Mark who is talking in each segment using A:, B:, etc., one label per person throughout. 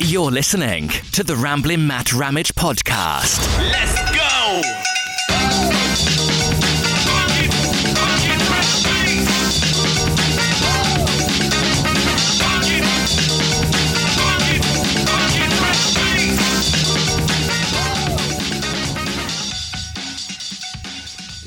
A: You're listening to the Ramblin' Matt Ramage podcast.
B: Let's go!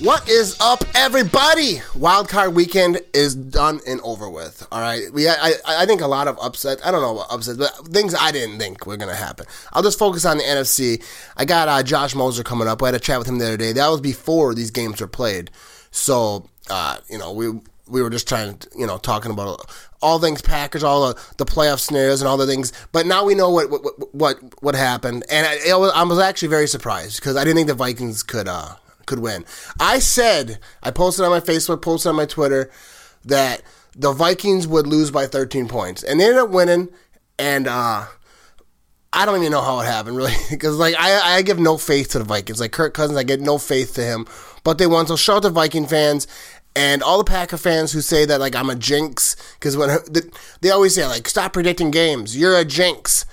C: What is up, everybody? Wildcard weekend is done and over with. All right, we I, I think a lot of upsets. I don't know what upsets, but things I didn't think were gonna happen. I'll just focus on the NFC. I got uh, Josh Moser coming up. I had a chat with him the other day. That was before these games were played. So uh, you know we we were just trying to you know talking about all things Packers, all the, the playoff scenarios and all the things. But now we know what what what, what happened, and I, was, I was actually very surprised because I didn't think the Vikings could. Uh, could win. I said, I posted on my Facebook, posted on my Twitter that the Vikings would lose by 13 points. And they ended up winning. And uh, I don't even know how it happened, really. Because, like, I, I give no faith to the Vikings. Like, Kirk Cousins, I get no faith to him. But they won. So, shout out to Viking fans. And all the Packer fans who say that, like, I'm a jinx. Because when they always say, like, stop predicting games. You're a jinx.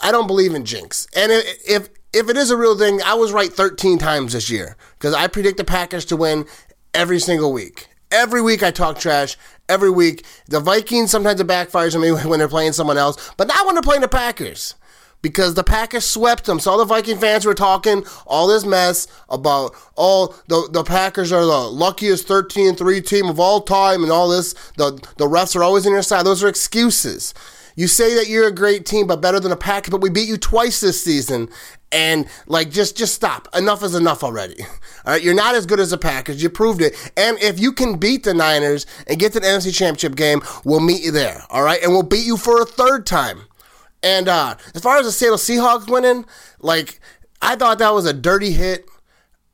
C: I don't believe in jinx. And if, if if it is a real thing, I was right 13 times this year because I predict the Packers to win every single week. Every week I talk trash. Every week. The Vikings sometimes it backfires on me when they're playing someone else, but not when they're playing the Packers. Because the Packers swept them. So all the Viking fans were talking all this mess about all the the Packers are the luckiest 13 3 team of all time and all this. The the refs are always on your side. Those are excuses. You say that you're a great team, but better than a Packers, but we beat you twice this season. And like, just just stop. Enough is enough already. All right, you're not as good as the Packers. You proved it. And if you can beat the Niners and get to the NFC Championship game, we'll meet you there. All right, and we'll beat you for a third time. And uh, as far as the Seattle Seahawks winning, like I thought that was a dirty hit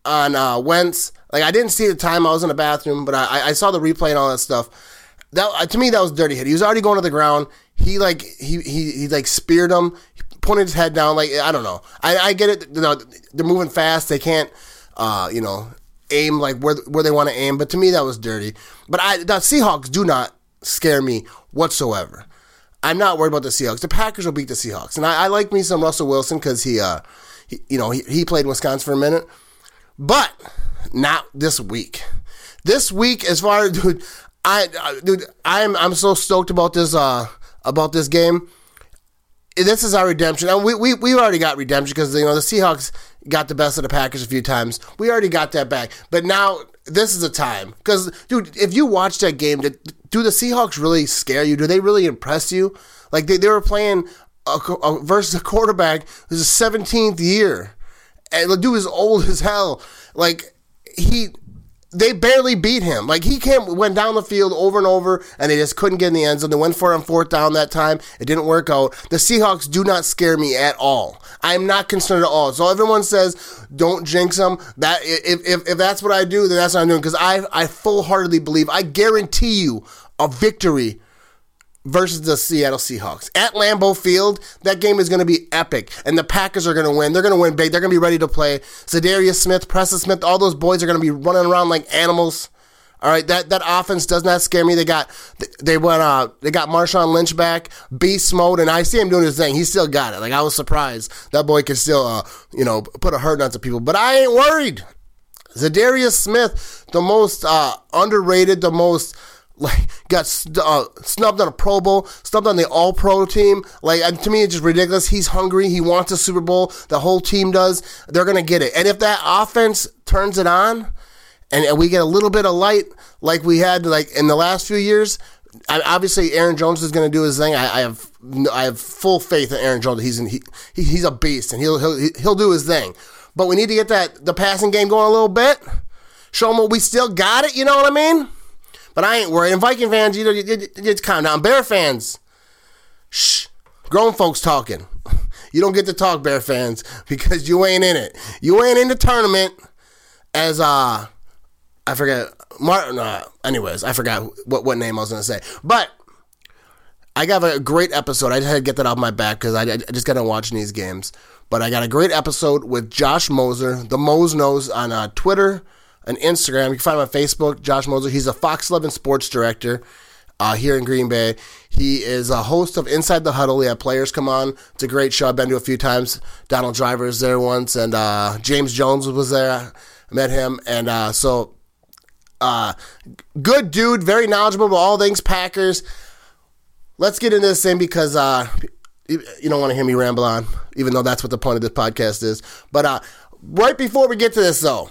C: on uh, Wentz. Like I didn't see the time. I was in the bathroom, but I, I saw the replay and all that stuff. That to me that was a dirty hit. He was already going to the ground. He like he he, he like speared him. Pointed his head down. Like I don't know. I, I get it. You know, they're moving fast. They can't. Uh, you know, aim like where where they want to aim. But to me, that was dirty. But I the Seahawks do not scare me whatsoever. I'm not worried about the Seahawks. The Packers will beat the Seahawks, and I, I like me some Russell Wilson because he, uh, he, you know, he, he played in Wisconsin for a minute, but not this week. This week, as far as dude, I, uh, dude, I'm I'm so stoked about this uh about this game. This is our redemption. And we we we already got redemption because you know the Seahawks got the best of the Packers a few times. We already got that back, but now this is the time because dude, if you watch that game, do the Seahawks really scare you? Do they really impress you? Like they, they were playing a, a, versus a quarterback who's a 17th year, and the dude is old as hell. Like he they barely beat him. Like he came, went down the field over and over, and they just couldn't get in the end zone. They went for it on fourth down that time. It didn't work out. The Seahawks do not scare me at all. I'm not concerned at all. So everyone says don't jinx them. That if if, if that's what I do, then that's what I'm doing. Because I I full heartedly believe. I guarantee you a victory versus the Seattle Seahawks at Lambeau Field. That game is going to be epic, and the Packers are going to win. They're going to win big. They're going to be ready to play. Za'Darius Smith, Preston Smith, all those boys are going to be running around like animals. All right, that that offense does not scare me. They got they went uh they got Marshawn Lynch back, beast mode, and I see him doing his thing. He still got it. Like I was surprised that boy can still uh you know put a hurt on some people, but I ain't worried. Za'Darius Smith, the most uh underrated, the most like got uh, snubbed on a Pro Bowl, snubbed on the All Pro team. Like to me, it's just ridiculous. He's hungry. He wants a Super Bowl. The whole team does. They're gonna get it. And if that offense turns it on, and, and we get a little bit of light like we had like in the last few years, I, obviously Aaron Jones is gonna do his thing. I, I, have I have full faith in Aaron Jones. He's in, he, he he's a beast, and he'll he'll he'll do his thing. But we need to get that the passing game going a little bit. Show them what we still got it. You know what I mean? But I ain't worried. And Viking fans, you know, you, you, you calm down. Bear fans, shh, grown folks talking. You don't get to talk, Bear fans, because you ain't in it. You ain't in the tournament as uh, I forget Martin. Uh, anyways, I forgot what what name I was gonna say, but. I got a great episode. I just had to get that off my back because I, I just got to watch these games. But I got a great episode with Josh Moser, the Mose Knows, on uh, Twitter, and Instagram. You can find him on Facebook, Josh Moser. He's a Fox 11 sports director. uh, here in Green Bay. He is a host of Inside the Huddle. We have players come on. It's a great show. I've been to a few times. Donald Driver is there once, and uh, James Jones was there. I met him, and uh, so uh, good dude, very knowledgeable about all things Packers. Let's get into this thing because uh, you don't want to hear me ramble on, even though that's what the point of this podcast is. But uh, right before we get to this, though,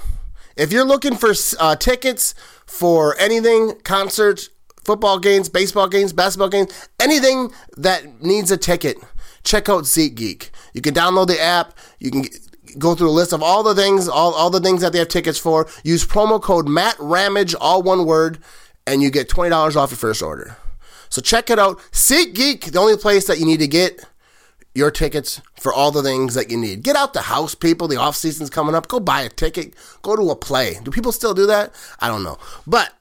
C: if you're looking for uh, tickets for anything, concerts, football games, baseball games, basketball games, anything that needs a ticket, check out SeatGeek. You can download the app. You can go through a list of all the things, all, all the things that they have tickets for. Use promo code Matt Ramage, all one word, and you get $20 off your first order. So check it out. SeatGeek, the only place that you need to get your tickets for all the things that you need. Get out the house, people. The off season's coming up. Go buy a ticket. Go to a play. Do people still do that? I don't know. But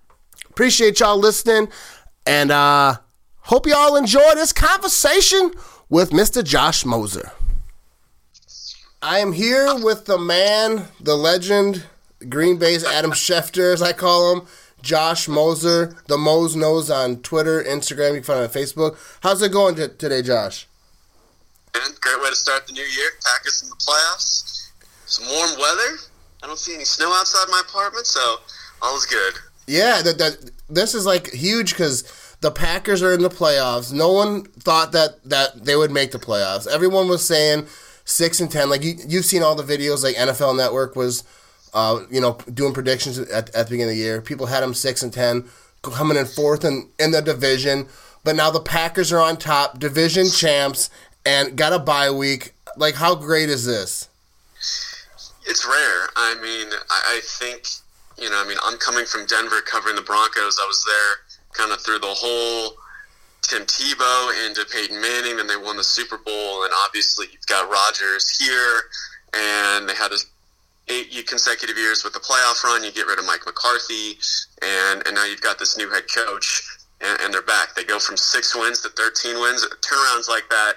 C: appreciate y'all listening. And uh hope y'all enjoy this conversation with Mr. Josh Moser. I am here with the man, the legend, Green Bay's Adam Schefter, as I call him. Josh Moser, the Mose Knows on Twitter, Instagram. You can find him on Facebook. How's it going t- today, Josh?
D: Great way to start the new year. Packers in the playoffs. Some warm weather. I don't see any snow outside my apartment, so all is good.
C: Yeah, that, that this is like huge because the Packers are in the playoffs. No one thought that that they would make the playoffs. Everyone was saying six and ten. Like you, you've seen all the videos. Like NFL Network was, uh, you know, doing predictions at, at the beginning of the year. People had them six and ten, coming in fourth in, in the division. But now the Packers are on top, division champs, and got a bye week. Like, how great is this?
D: It's rare. I mean, I, I think you know. I mean, I'm coming from Denver, covering the Broncos. I was there kind of through the whole Tim Tebow into Peyton Manning, and they won the Super Bowl. And obviously, you've got Rodgers here, and they had this eight consecutive years with the playoff run. You get rid of Mike McCarthy, and and now you've got this new head coach, and, and they're back. They go from six wins to 13 wins. Turnarounds like that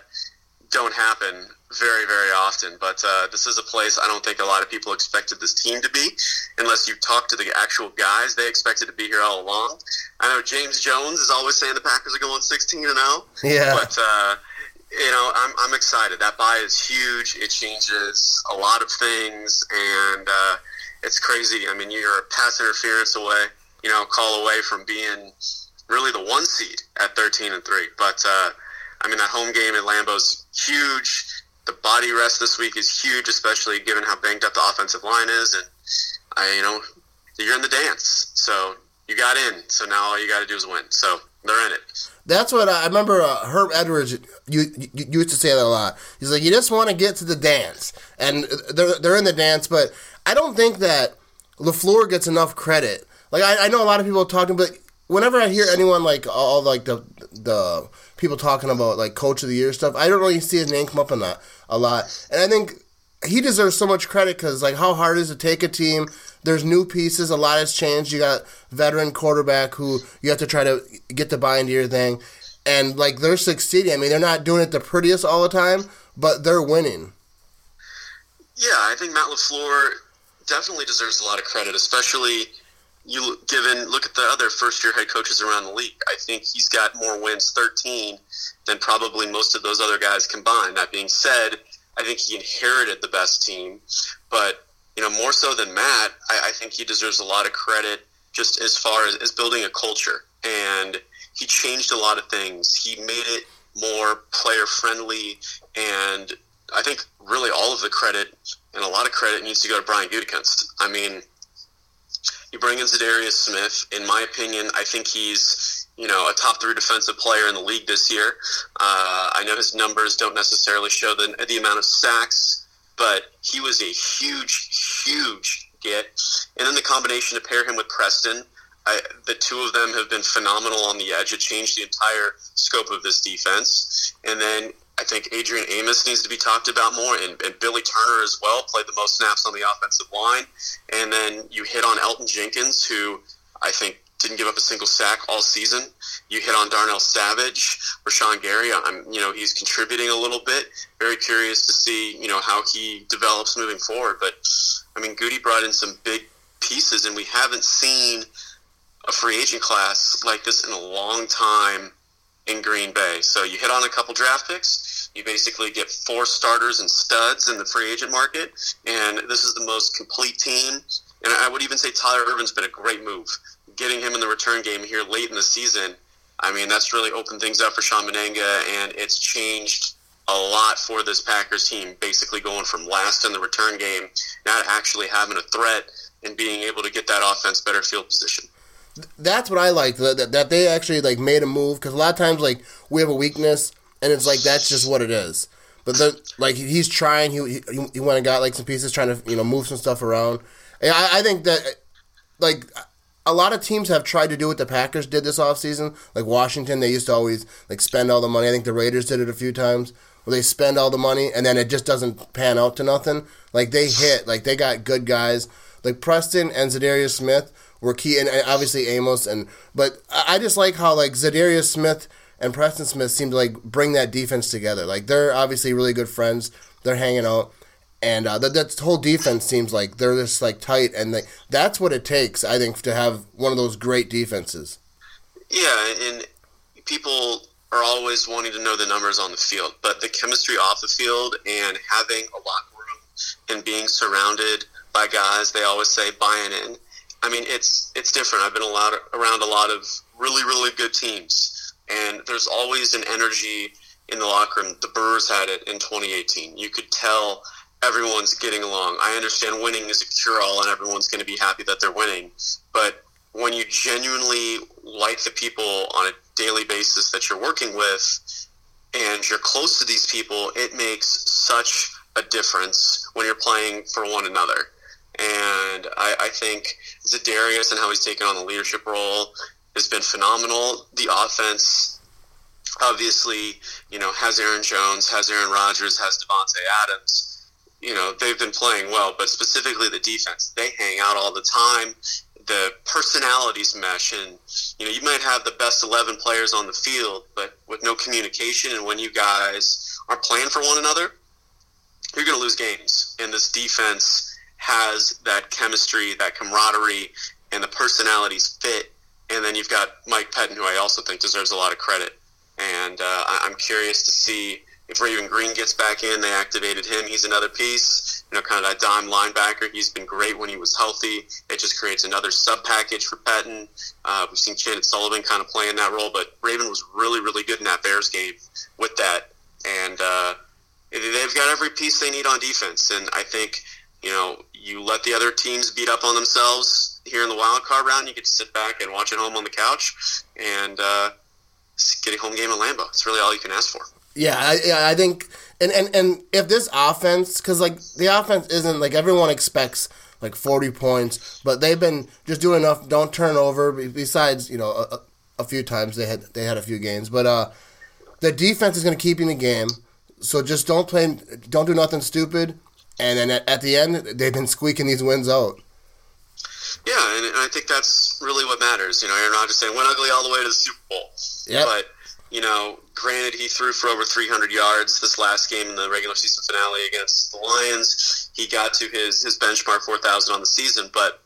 D: don't happen very, very often. But uh, this is a place I don't think a lot of people expected this team to be, unless you talk to the actual guys. They expected to be here all along. I know James Jones is always saying the Packers are going 16 and 0.
C: Yeah.
D: But uh, you know, I'm I'm excited. That buy is huge. It changes a lot of things, and uh, it's crazy. I mean, you're a pass interference away, you know, call away from being really the one seed at 13 and three. But uh, I mean, that home game at Lambeau's huge. The body rest this week is huge, especially given how banged up the offensive line is. And I, you know, you're in the dance, so you got in. So now all you got to do is win. So they're in it.
C: That's what I, remember. Uh, Herm Edwards you, you, you used to say that a lot. He's like, you just want to get to the dance, and they're they're in the dance. But I don't think that Lafleur gets enough credit. Like I, I know a lot of people talking, but whenever I hear anyone like all like the the people talking about like coach of the year stuff, I don't really see his name come up in that a lot. And I think he deserves so much credit because like how hard it is to take a team. There's new pieces. A lot has changed. You got veteran quarterback who you have to try to get to buy into your thing, and like they're succeeding. I mean, they're not doing it the prettiest all the time, but they're winning.
D: Yeah, I think Matt Lafleur definitely deserves a lot of credit, especially you given look at the other first year head coaches around the league. I think he's got more wins, 13, than probably most of those other guys combined. That being said, I think he inherited the best team, but you know more so than Matt, I, I think he deserves a lot of credit just as far as, as building a culture. And he changed a lot of things. He made it more player friendly, and I think really all of the credit and a lot of credit needs to go to Brian Gutekunst. I mean you bring in Za'Darius Smith. In my opinion, I think he's you know a top three defensive player in the league this year. Uh, I know his numbers don't necessarily show the the amount of sacks, but he was a huge, huge get. And then the combination to pair him with Preston. I, the two of them have been phenomenal on the edge. It changed the entire scope of this defense. And then I think Adrian Amos needs to be talked about more, and, and, Billy Turner as well played the most snaps on the offensive line. And then you hit on Elgton Jenkins, who I think didn't give up a single sack all season. You hit on Darnell Savage, Rashan Gary. I'm, you know, he's contributing a little bit. Very curious to see, you know, how he develops moving forward. But I mean, Goody brought in some big pieces, and we haven't seen a free agent class like this in a long time in Green Bay. So you hit on a couple draft picks. You basically get four starters and studs in the free agent market, and this is the most complete team. And I would even say Tyler Ervin's been a great move. Getting him in the return game here late in the season, I mean, that's really opened things up for Shawn Mennenga, and it's changed a lot for this Packers team. Basically, going from last in the return game now to actually having a threat and being able to get that offense better field position
C: that's what I like that, that they actually like made a move because a lot of times like we have a weakness and it's like that's just what it is. But then like he's trying, he he, he went and got like some pieces, trying to you know move some stuff around. And I, I think that like a lot of teams have tried to do what the Packers did this offseason. Like Washington, they used to always like spend all the money. I think the Raiders did it a few times where they spend all the money and then it just doesn't pan out to nothing. Like they hit, like they got good guys. Like Preston and Za'Darius Smith were key, and obviously Amos. And but I just like how like Za'Darius Smith and Preston Smith seem to like bring that defense together. Like they're obviously really good friends. They're hanging out, and uh, that that whole defense seems like they're just like tight, and like that's what it takes, I think, to have one of those great defenses.
D: Yeah, and people are always wanting to know the numbers on the field, but the chemistry off the field and having a locker room and being surrounded by guys they always say buying in I mean, it's it's different. I've been a lot around a lot of really really good teams, and there's always an energy in the locker room. The Brewers had it in 2018. You could tell everyone's getting along. I understand winning is a cure all, and everyone's going to be happy that they're winning. But when you genuinely like the people on a daily basis that you're working with, and you're close to these people, it makes such a difference when you're playing for one another. And I, I think Za'Darius and how he's taken on the leadership role has been phenomenal. The offense, obviously, you know, has Aaron Jones, has Aaron Rodgers, has Davante Adams. You know, they've been playing well, but specifically the defense, they hang out all the time. The personalities mesh, and you know, you might have the best eleven players on the field, but with no communication, and when you guys aren't playing for one another, you're going to lose games. And this defense has that chemistry, that camaraderie, and the personalities fit. And then you've got Mike Pettine, who I also think deserves a lot of credit. And uh, I'm curious to see if Raven Greene gets back in. They activated him. He's another piece, you know, kind of that dime linebacker. He's been great when he was healthy. It just creates another sub package for Pettine. Uh, we've seen Chandon Sullivan kind of playing that role, but Raven was really, really good in that Bears game with that. And uh, they've got every piece they need on defense. And I think – you know, you let the other teams beat up on themselves here in the wild card round. You get to sit back and watch at home on the couch and uh, get a home game at Lambeau. It's really all you can ask for.
C: Yeah, I, yeah, I think, and, and and if this offense, because like the offense isn't like everyone expects like forty points, but they've been just doing enough. Don't turn over. Besides, you know, a, a few times they had they had a few games, but uh, the defense is going to keep you in the game. So just don't play, don't do nothing stupid and then at, at the end, they've been squeaking these wins out.
D: Yeah, and, and I think that's really what matters. You know, Aaron Rodgers saying went ugly all the way to the Super Bowl.
C: Yep.
D: But you know, granted, he threw for over 300 yards this last game in the regular season finale against the Lions. He got to his his benchmark 4,000 on the season, but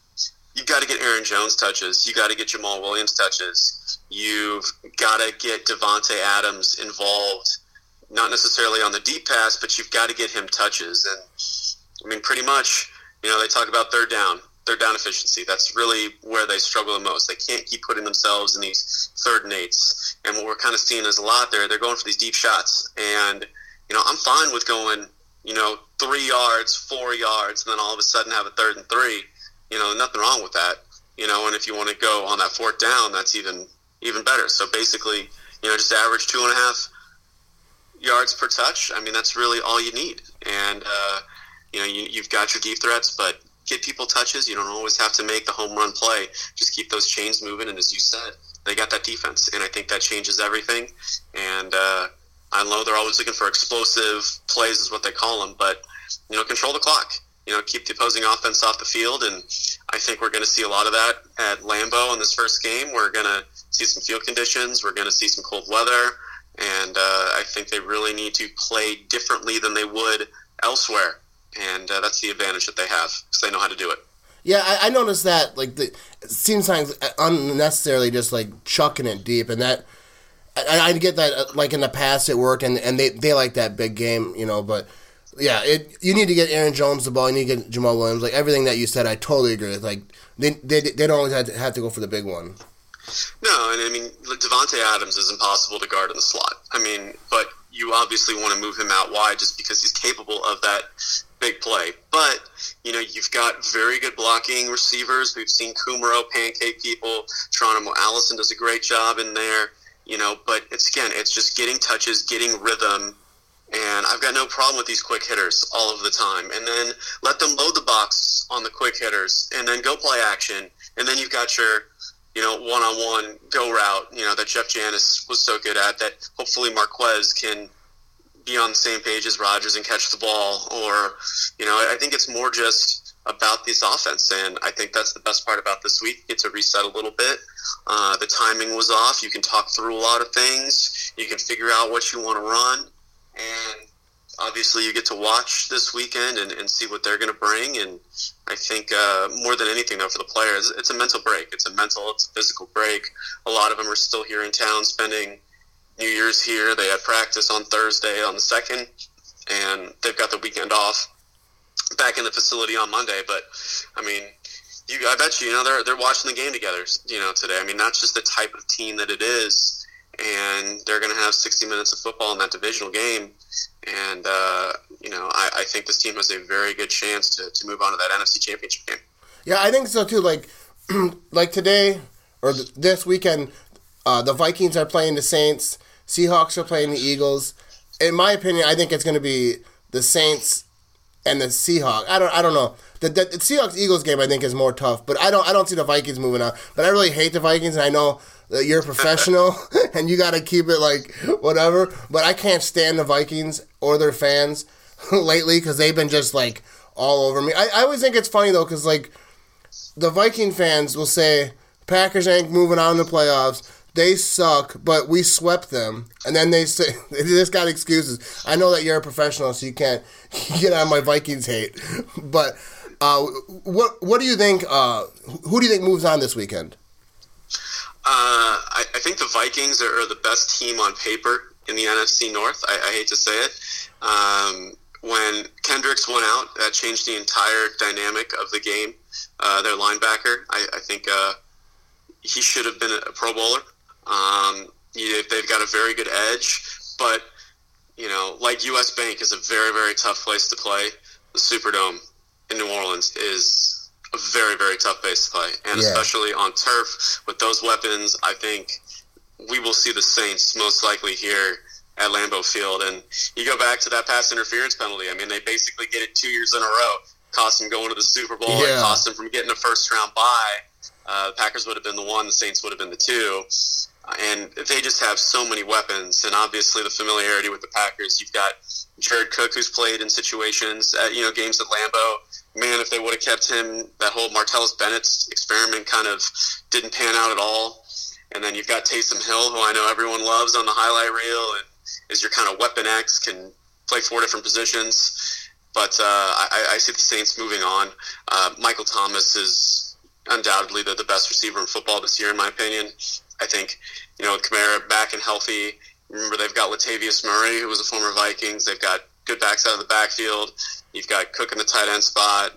D: you've got to get Aaron Jones touches. You got to get Jamaal Williams touches. You've got to get Davante Adams involved, not necessarily on the deep pass, but you've got to get him touches. And I mean, pretty much, you know, they talk about third down, third down efficiency. That's really where they struggle the most. They can't keep putting themselves in these third and eights. And what we're kind of seeing is a lot there. They're going for these deep shots. And, you know, I'm fine with going, you know, three yards, four yards, and then all of a sudden have a third and three. You know, nothing wrong with that. You know, and if you want to go on that fourth down, that's even even better. So basically, you know, just average two and a half yards per touch. I mean, that's really all you need. And uh, you know, you, you've got your deep threats, but get people touches. You don't always have to make the home run play. Just keep those chains moving. And as you said, they got that defense, and I think that changes everything. And uh, I know they're always looking for explosive plays, is what they call them, but you know, control the clock. You know, keep the opposing offense off the field, and I think we're going to see a lot of that at Lambeau in this first game. We're going to see some field conditions. We're going to see some cold weather, and uh, I think they really need to play differently than they would elsewhere and uh, that's the advantage that they have because they know how to do it.
C: Yeah, I, I noticed that. Like the seems sometimes unnecessarily just like chucking it deep, and that I, I get that. uh, Like in the past, it worked, and and they they like that big game, you know. But yeah, it you need to get Aaron Jones the ball. You need to get Jamaal Williams. Like everything that you said, I totally agree with. Like they they, they don't always have to, have to go for the big one.
D: No, and I mean Davante Adams is impossible to guard in the slot. I mean, but you obviously want to move him out wide just because he's capable of that big play. But you know, you've got very good blocking receivers. We've seen Kumaro pancake people. Geronimo Allison does a great job in there. You know, but it's again, it's just getting touches, getting rhythm. And I've got no problem with these quick hitters all of the time. And then let them load the box on the quick hitters and then go play action. And then you've got your you know, one on one go route, you know, that Jeff Janis was so good at that hopefully Marquez can be on the same page as Rodgers and catch the ball. Or, you know, I think it's more just about this offense. And I think that's the best part about this week. Get to reset a little bit. Uh, the timing was off. You can talk through a lot of things. You can figure out what you want to run. And obviously you get to watch this weekend and, and see what they're going to bring. And I think uh, more than anything, though, for the players, it's a mental break. It's a mental, it's a physical break. A lot of them are still here in town spending New Year's here. They had practice on Thursday on the second, and they've got the weekend off. Back in the facility on Monday, but I mean, you, I bet you, you know, they're they're watching the game together, you know, today. I mean, that's just the type of team that it is, and they're going to have 60 minutes of football in that divisional game. And, uh, you know, I, I think this team has a very good chance to, to move on to that NFC championship game.
C: Yeah, I think so too. Like, like today or th- this weekend, uh, the Vikings are playing the Saints. Seahawks are playing the Eagles. In my opinion, I think it's going to be the Saints and the Seahawks. I don't. I don't know. The, the, the Seahawks Eagles game I think is more tough, but I don't. I don't see the Vikings moving on. But I really hate the Vikings, and I know that you're a professional and you got to keep it like whatever. But I can't stand the Vikings or their fans lately because they've been just like all over me. I, I always think it's funny though because like the Viking fans will say Packers ain't moving on in the playoffs. They suck, but we swept them. And then they say they just got excuses. I know that you're a professional, so you can't get on my Vikings hate. But uh, what what do you think? Uh, who do you think moves on this weekend?
D: Uh, I, I think the Vikings are, are the best team on paper in the NFC North. I, I hate to say it. Um, when Kendricks went out, that changed the entire dynamic of the game. Uh, their linebacker, I, I think uh, he should have been a Pro Bowler. Um, you, they've got a very good edge, but you know, like U.S. Bank is a very, very tough place to play. The Superdome in New Orleans is a very, very tough place to play, and
C: Yeah.
D: especially on turf with those weapons, I think we will see the Saints most likely here at Lambeau Field. And you go back to that pass interference penalty. I mean, they basically get it two years in a row, cost them going to the Super Bowl,
C: Yeah.
D: and cost them from getting a first round bye. Uh, the Packers would have been the one, the Saints would have been the two. Uh, And they just have so many weapons, and obviously the familiarity with the Packers. You've got Jared Cook, who's played in situations, at, you know, games at Lambeau. Man, if they would have kept him, that whole Martellus Bennett experiment kind of didn't pan out at all. And then you've got Taysom Hill, who I know everyone loves on the highlight reel, and is your kind of weapon X, can play four different positions. But uh, I, I see the Saints moving on. Uh, Michael Thomas is undoubtedly the, the best receiver in football this year, in my opinion. I think, you know, Kamara back and healthy. Remember, they've got Latavius Murray, who was a former Vikings. They've got good backs out of the backfield. You've got Cook in the tight end spot.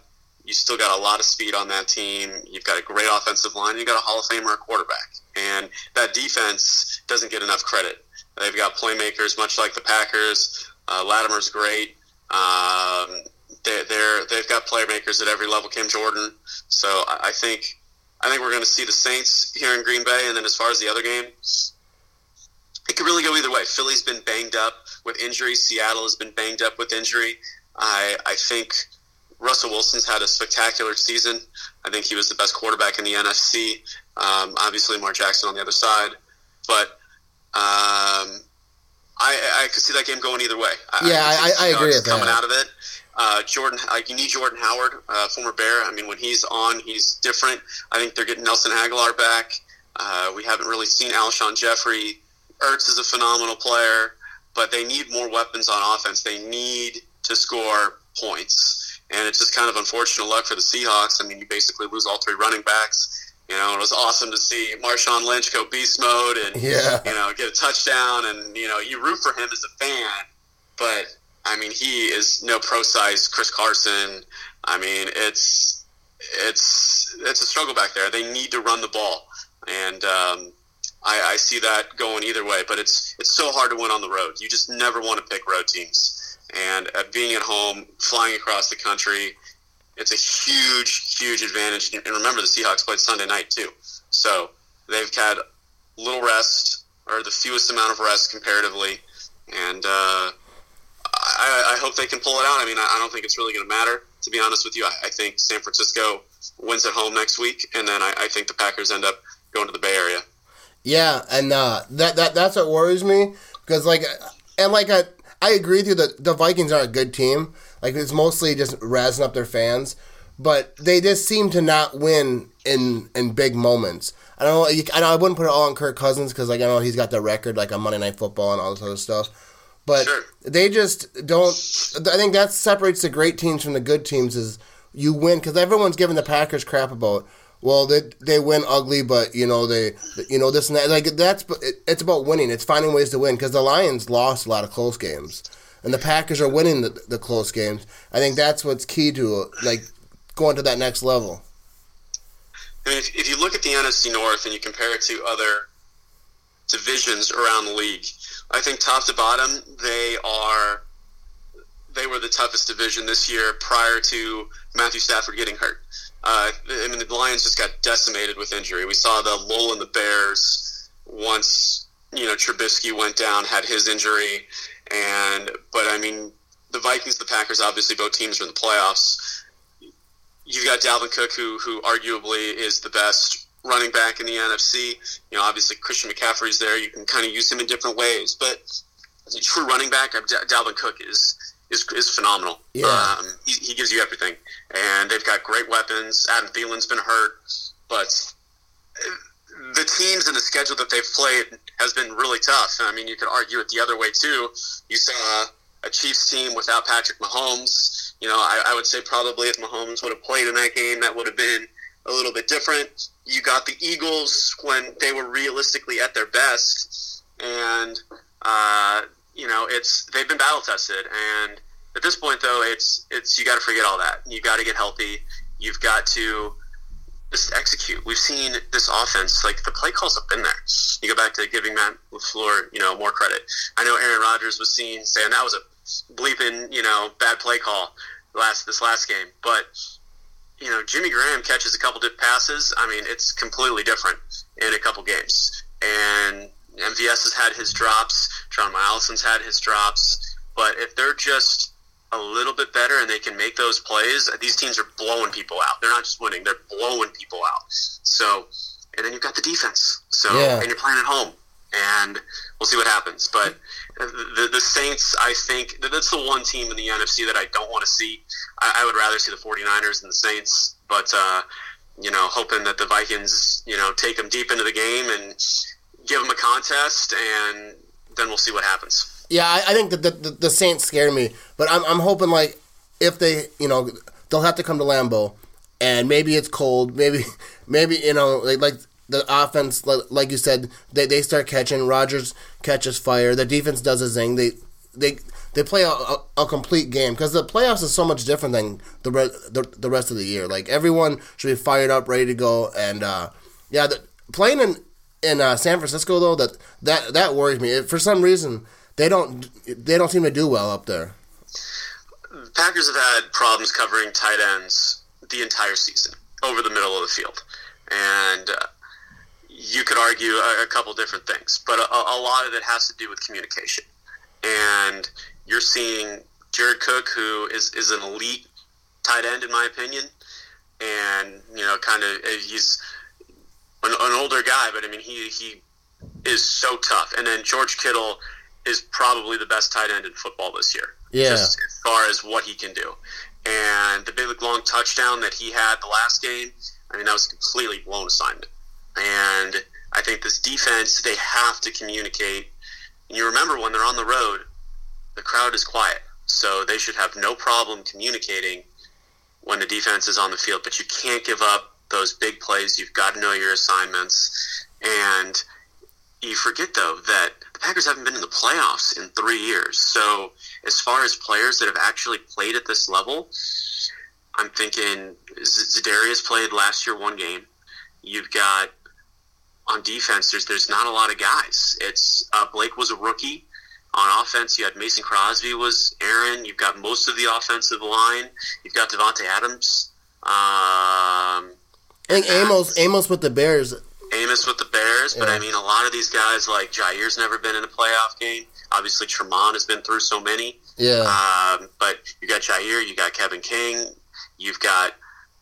D: You still got a lot of speed on that team. You've got a great offensive line. You've got a Hall of Famer quarterback. And that defense doesn't get enough credit. They've got playmakers, much like the Packers. Uh, Lattimore's great. Um, they're, they're they've got playmakers at every level. Cam Jordan. So I think I think we're going to see the Saints here in Green Bay. And then as far as the other game, it could really go either way. Philly's been banged up with injury. Seattle has been banged up with injury. I I think Russell Wilson's had a spectacular season. I think he was the best quarterback in the NFC. Um, obviously, Mark Jackson on the other side, but um, I, I could see that game going either way.
C: Yeah,
D: could see
C: I- I agree with
D: coming
C: that.
D: out of it. Uh, Jordan, like you need Jordan Howard, uh, former Bear. I mean, when he's on, he's different. I think they're getting Nelson Agholor back. Uh, we haven't really seen Alshon Jeffery. Ertz is a phenomenal player, but they need more weapons on offense. They need to score points. and it's just kind of unfortunate luck for the Seahawks. I mean, you basically lose all three running backs. You know, it was awesome to see Marshawn Lynch go beast mode and
C: Yeah.
D: you know get a touchdown, and you know you root for him as a fan, but I mean he is no pro size Chris Carson. I mean it's it's it's a struggle back there. They need to run the ball, and um, I, I see that going either way. But it's it's so hard to win on the road. You just never want to pick road teams. And being at home, flying across the country, it's a huge, huge advantage. And remember, the Seahawks played Sunday night too, so they've had little rest or the fewest amount of rest comparatively. And uh, I, I hope they can pull it out. I mean, I, I don't think it's really going to matter. To be honest with you, I, I think San Francisco wins at home next week, and then I, think the Packers end up going to the Bay Area.
C: Yeah, and uh, that that that's what worries me because like and like I I agree with you that the Vikings are a good team. Like it's mostly just razzing up their fans, but they just seem to not win in in big moments. I don't know I wouldn't put it all on Kirk Cousins because like I know he's got the record like on Monday Night Football and all this other stuff. But
D: Sure.
C: they just don't. I think that separates the great teams from the good teams is you win because everyone's giving the Packers crap about. Well, they they win ugly, but you know they you know this and that. Like that's it, it's about winning. It's finding ways to win because the Lions lost a lot of close games, and the Packers are winning the, the close games. I think that's what's key to like going to that next level.
D: I mean, if, if you look at the NFC North and you compare it to other divisions around the league, I think top to bottom they are they were the toughest division this year prior to Matthew Stafford getting hurt. Uh, I mean, the Lions just got decimated with injury. We saw the lull in the Bears once you know Trubisky went down, had his injury, and but I mean, the Vikings, the Packers, obviously both teams are in the playoffs you've got Dalvin Cook, who who arguably is the best running back in the NFC. You know, obviously Christian McCaffrey's there. You can kind of use him in different ways, but as a true running back, uh, Dalvin Cook is is is phenomenal.
C: Yeah.
D: Um, he, he gives you everything, and they've got great weapons. Adam Thielen's been hurt, but the teams and the schedule that they've played has been really tough. I mean, you could argue it the other way too. You saw a Chiefs team without Patrick Mahomes. You know, I, I would say probably if Mahomes would have played in that game, that would have been a little bit different. You got the Eagles when they were realistically at their best, and uh, you know, it's they've been battle tested. And at this point, though, it's it's you got to forget all that. You got to get healthy. You've got to just execute. We've seen this offense, like the play calls have been there. You go back to giving Matt LaFleur, you know, more credit. I know Aaron Rodgers was seen saying that was a bleeping, you know, bad play call last this last game, but you know, Jimmy Graham catches a couple dip passes. I mean, it's completely different in a couple games. And MVS has had his drops. John Allison's had his drops. But if they're just a little bit better and they can make those plays, these teams are blowing people out. They're not just winning; they're blowing people out. So, and then you've got the defense. So,
C: Yeah.
D: and you're playing at home, and we'll see what happens. But the, the Saints, I think that's the one team in the NFC that I don't want to see. I, I would rather see the 49ers than the Saints. But uh, you know, hoping that the Vikings, you know, take them deep into the game and give them a contest, and then we'll see what happens.
C: Yeah, I, I think that the, the, the Saints scare me, but I'm, I'm hoping like if they, you know, they'll have to come to Lambeau, and maybe it's cold, maybe, maybe you know, like like the offense, like, you said, they, they start catching. Rodgers catches fire. The defense does his thing. They they they play a, a, a complete game because the playoffs is so much different than the, re- the the rest of the year. Like everyone should be fired up, ready to go, and uh, yeah, the, playing in in uh, San Francisco though that that that worries me. For some reason, they don't they don't seem to do well up there.
D: The Packers have had problems covering tight ends the entire season over the middle of the field, and uh, you could argue a, a couple different things, but a, a lot of it has to do with communication. And you're seeing Jared Cook, who is is an elite tight end in my opinion, and you know, kind of eh, he's an, an older guy, but I mean, he he is so tough. And then George Kittle is probably the best tight end in football this year.
C: Yeah.
D: Just as far as what he can do. And the big long touchdown that he had the last game, I mean, that was a completely blown assignment. And I think this defense, they have to communicate. And you remember when they're on the road, the crowd is quiet. So they should have no problem communicating when the defense is on the field, but you can't give up those big plays. You've got to know your assignments. And you forget, though, that the Packers haven't been in the playoffs in three years. So, as far as players that have actually played at this level, I'm thinking Za'Darius played last year one game. You've got on defense. There's there's not a lot of guys. It's uh, Blake was a rookie. On offense, you had Mason Crosby was Aaron. You've got most of the offensive line. You've got Davante Adams. Um,
C: I think Amos Amos with the Bears.
D: Amos with the Bears, but
C: Yeah.
D: I mean, a lot of these guys like Jaire's never been in a playoff game. Obviously, Tramon has been through so many.
C: Yeah.
D: Um, but you got Jair, you got Kevin King, you've got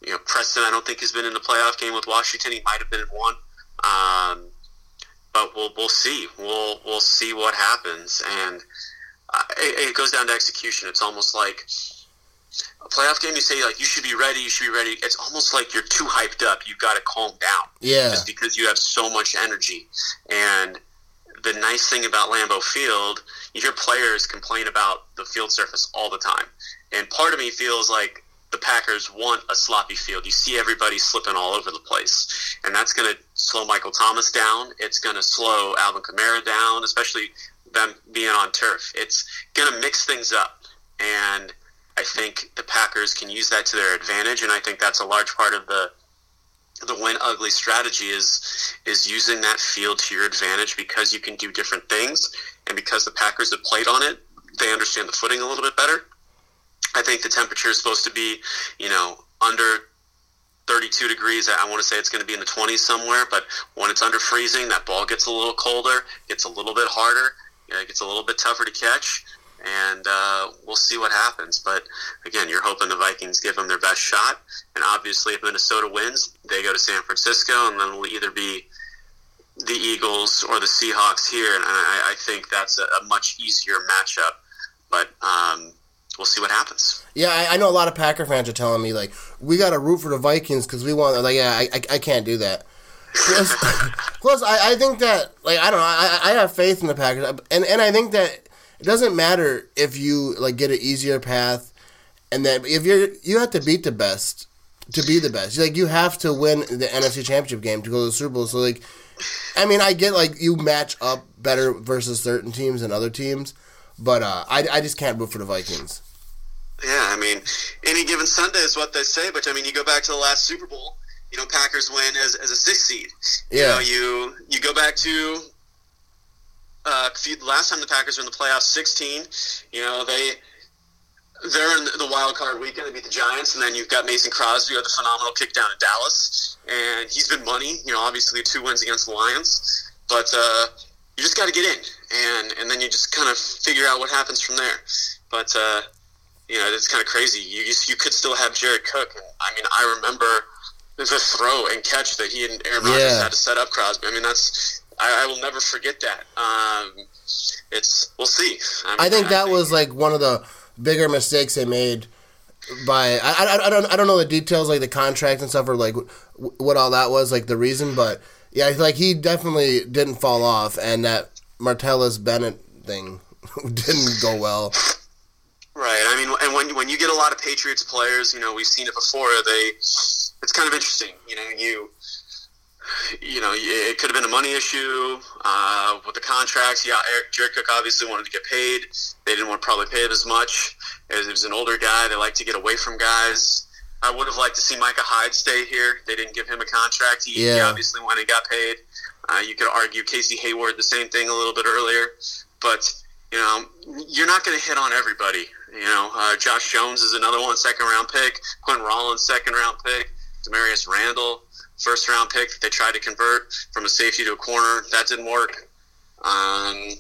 D: you know Preston. I don't think has been in the playoff game with Washington. He might have been in one. Um, but we'll we'll see. We'll we'll see what happens, and uh, it, it goes down to execution. It's almost like a playoff game. You say like you should be ready. You should be ready. It's almost like you're too hyped up. You've got to calm down
C: yeah.
D: just because you have so much energy. And the nice thing about Lambeau Field, you hear players complain about the field surface all the time. And part of me feels like the Packers want a sloppy field. You see everybody slipping all over the place. And that's going to slow Michael Thomas down. It's going to slow Alvin Kamara down, especially them being on turf. It's going to mix things up. And I think the Packers can use that to their advantage. And I think that's a large part of the the win ugly strategy is is using that field to your advantage because you can do different things and because the Packers have played on it, they understand the footing a little bit better. I think the temperature is supposed to be, you know, under 32 degrees. I want to say it's going to be in the 20s somewhere, but when it's under freezing, that ball gets a little colder, gets a little bit harder, you know, it gets a little bit tougher to catch, and uh, we'll see what happens. But again, you're hoping the Vikings give them their best shot, and obviously, if Minnesota wins, they go to San Francisco, and then it'll either be the Eagles or the Seahawks here, and I, I think that's a, a much easier matchup. But we'll see what happens.
C: Yeah, I, I know a lot of Packer fans are telling me like we got to root for the Vikings because we want. Like, yeah, I, I, I can't do that. Plus, plus I, I think that like I don't know. I, I have faith in the Packers, and and I think that it doesn't matter if you like get an easier path, and that if you're you have to beat the best to be the best. Like you have to win the NFC Championship game to go to the Super Bowl. So like, I mean, I get like you match up better versus certain teams than other teams, but uh, I I just can't root for the Vikings.
D: Yeah, I mean, any given Sunday is what they say, but I mean, you go back to the last Super Bowl. You know, Packers win as, as a six seed.
C: Yeah.
D: You know, you you go back to uh, last time the Packers were in the playoffs, sixteen. You know, they they're in the wild card weekend. They beat the Giants, and then you've got Mason Crosby with a phenomenal kick down in Dallas, and he's been money. You know, obviously two wins against the Lions, but uh, you just got to get in, and and then you just kind of figure out what happens from there. But uh, you know, it's kind of crazy. You you could still have Jared Cook. I mean, I remember the throw and catch that he and Aaron Rodgers
C: Yeah.
D: had to set up Crosby. I mean, that's I, I will never forget that. Um, it's we'll see. mean,
C: I think that was like one of the bigger mistakes they made. By I, I, I don't I don't know the details like the contract and stuff or like wh- what all that was like the reason, but yeah, like he definitely didn't fall off, and that Martellus Bennett thing didn't go well.
D: Right. I mean, and when when you get a lot of Patriots players, you know, we've seen it before. They, it's kind of interesting. You know, you, you know, it could have been a money issue uh, with the contracts. Yeah, Eric, Jared Cook obviously wanted to get paid. They didn't want to probably pay him as much. As he was an older guy, they like to get away from guys. I would have liked to see Micah Hyde stay here. They didn't give him a contract. He, he
C: Yeah.
D: obviously went and got paid. Uh, you could argue Casey Hayward the same thing a little bit earlier, but you know you're not going to hit on everybody. You know, uh, Josh Jones is another one, second round pick. Quinn Rollins, second round pick. Damarious Randall, first round pick. They tried to convert from a safety to a corner. That didn't work. Um,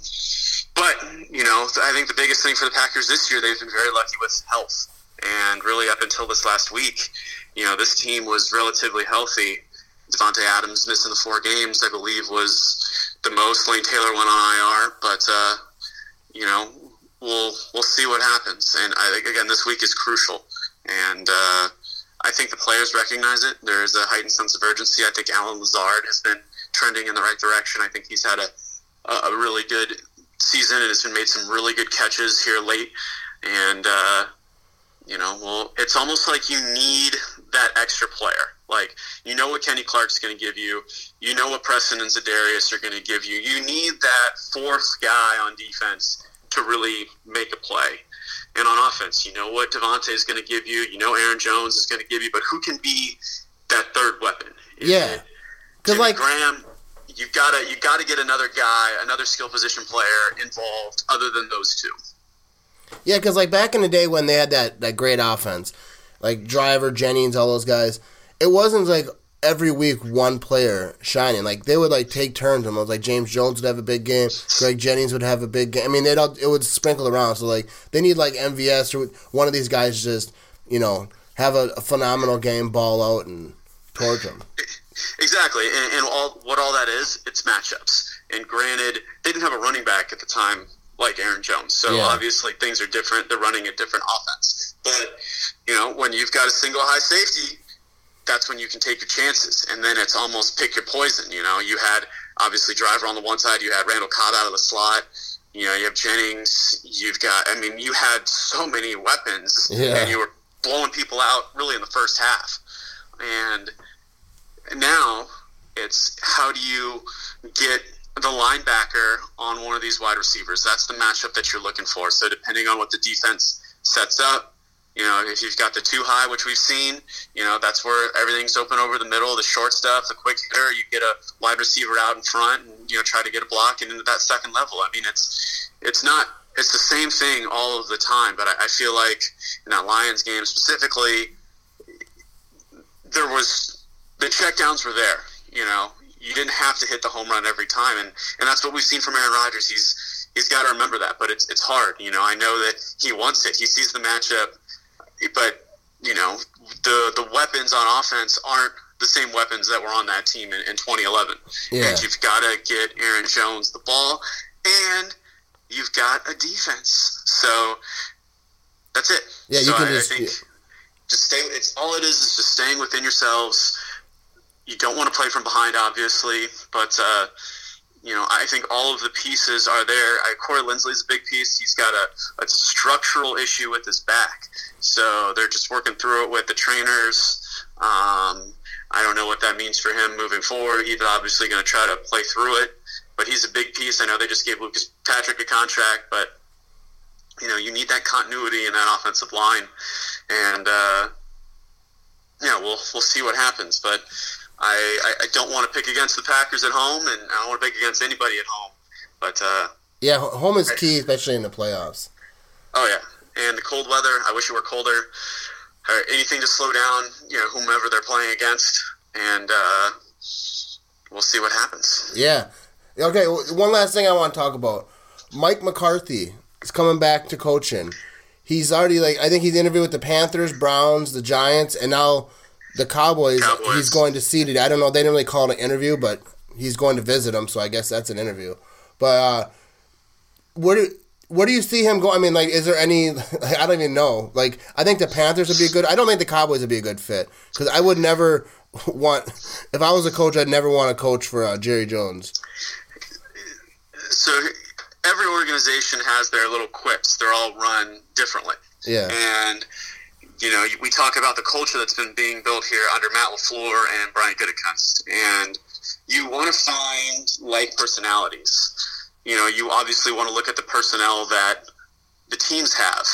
D: but you know, I think the biggest thing for the Packers this year, they've been very lucky with health. And really, up until this last week, you know, this team was relatively healthy. Davante Adams missing the four games, I believe, was the most. Lane Taylor went on IR, but uh, you know, we'll we'll see what happens. And I again, this week is crucial, and uh, I think the players recognize it. There is a heightened sense of urgency. I think Allen Lazard has been trending in the right direction. I think he's had a a really good season and has been made some really good catches here late. And uh, You know, well, it's almost like you need that extra player. Like, you know what Kenny Clark's going to give you. You know what Preston and Za'Darius are going to give you. You need that fourth guy on defense to really make a play. And on offense, you know what Davante is going to give you. You know Aaron Jones is going to give you. But who can be that third weapon?
C: Yeah. Because like
D: Graham, you've got to you got to get another guy, another skill position player involved, other than those two.
C: Yeah, because like back in the day when they had that that great offense, like Driver, Jennings, all those guys, it wasn't like every week one player shining. Like they would like take turns. Almost like James Jones would have a big game, Greg Jennings would have a big game. I mean, it all it would sprinkle around. So like they need like MVS or one of these guys just you know have a, a phenomenal game, ball out and torch them.
D: Exactly, and, and all what all that is, it's matchups. And granted, they didn't have a running back at the time like Aaron Jones, so
C: Yeah.
D: obviously things are different. They're running a different offense, but you know when you've got a single high safety, that's when you can take your chances, and then it's almost pick your poison. You know, you had obviously Driver on the one side, you had Randall Cobb out of the slot. You know, you have Jennings. You've got, I mean, you had so many weapons,
C: Yeah.
D: and you were blowing people out really in the first half. And now it's how do you get the linebacker on one of these wide receivers? That's the matchup that you're looking for. So depending on what the defense sets up, you know, if you've got the two high, which we've seen, you know, that's where everything's open over the middle, the short stuff, the quick hitter, you get a wide receiver out in front and, you know, try to get a block and into that second level. I mean, it's, it's not, it's the same thing all of the time, but I, I feel like in that Lions game specifically, there was the checkdowns were there. You know, you didn't have to hit the home run every time, and and that's what we've seen from Aaron Rodgers. He's he's got to remember that, but it's it's hard. You know, I know that he wants it. He sees the matchup, but you know, the the weapons on offense aren't the same weapons that were on that team in, in 2011.
C: Yeah.
D: And you've got to get Aaron Jones the ball, and you've got a defense. So that's it.
C: Yeah, you
D: so
C: can
D: I,
C: just-
D: I think just stay. It's all it is is just staying within yourselves. You don't want to play from behind, obviously, but uh, you know I think all of the pieces are there. I, Corey Linsley's a big piece. He's got a, a structural issue with his back, so they're just working through it with the trainers. Um, I don't know what that means for him moving forward. He's obviously going to try to play through it, but he's a big piece. I know they just gave Lucas Patrick a contract, but you know you need that continuity in that offensive line, and uh, yeah, we'll we'll see what happens. But I, I, I don't want to pick against the Packers at home, and I don't want to pick against anybody at home. But uh,
C: Yeah, home is key, especially in the playoffs.
D: oh yeah, and the cold weather. I wish it were colder. Or anything to slow down, you know, whomever they're playing against, and uh, we'll see what happens.
C: Yeah. Okay, one last thing I want to talk about. Mike McCarthy is coming back to coaching. He's already like I think he's interviewed with the Panthers, Browns, the Giants, and now the Cowboys.
D: Cowboys.
C: He's going to see it. I don't know. They didn't really call it an interview, but he's going to visit them, so I guess that's an interview. But uh, where do where do you see him going? I mean, like, is there any? I don't even know. Like, I think the Panthers would be a good. I don't think the Cowboys would be a good fit because I would never want. If I was a coach, I'd never want to coach for uh, Jerry Jones.
D: So every organization has their little quips. They're all run differently.
C: Yeah.
D: And you know, we talk about the culture that's been being built here under Matt Lafleur and Brian Gutekunst, and you want to find like personalities. You know, you obviously want to look at the personnel that the teams have.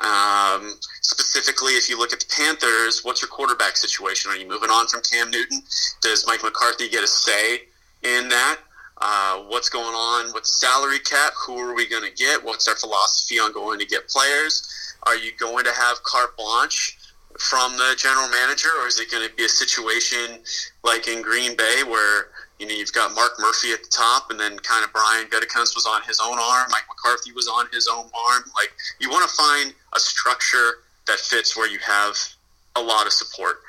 D: Um, specifically, if you look at the Panthers, what's your quarterback situation? Are you moving on from Cam Newton? Does Mike McCarthy get a say in that? Uh, what's going on with the salary cap? Who are we going to get? What's our philosophy on going to get players? Are you going to have carte blanche from the general manager, or is it going to be a situation like in Green Bay where you know you've got Mark Murphy at the top, and then kind of Brian Gutekunst was on his own arm, Mike McCarthy was on his own arm. Like you want to find a structure that fits where you have a lot of support.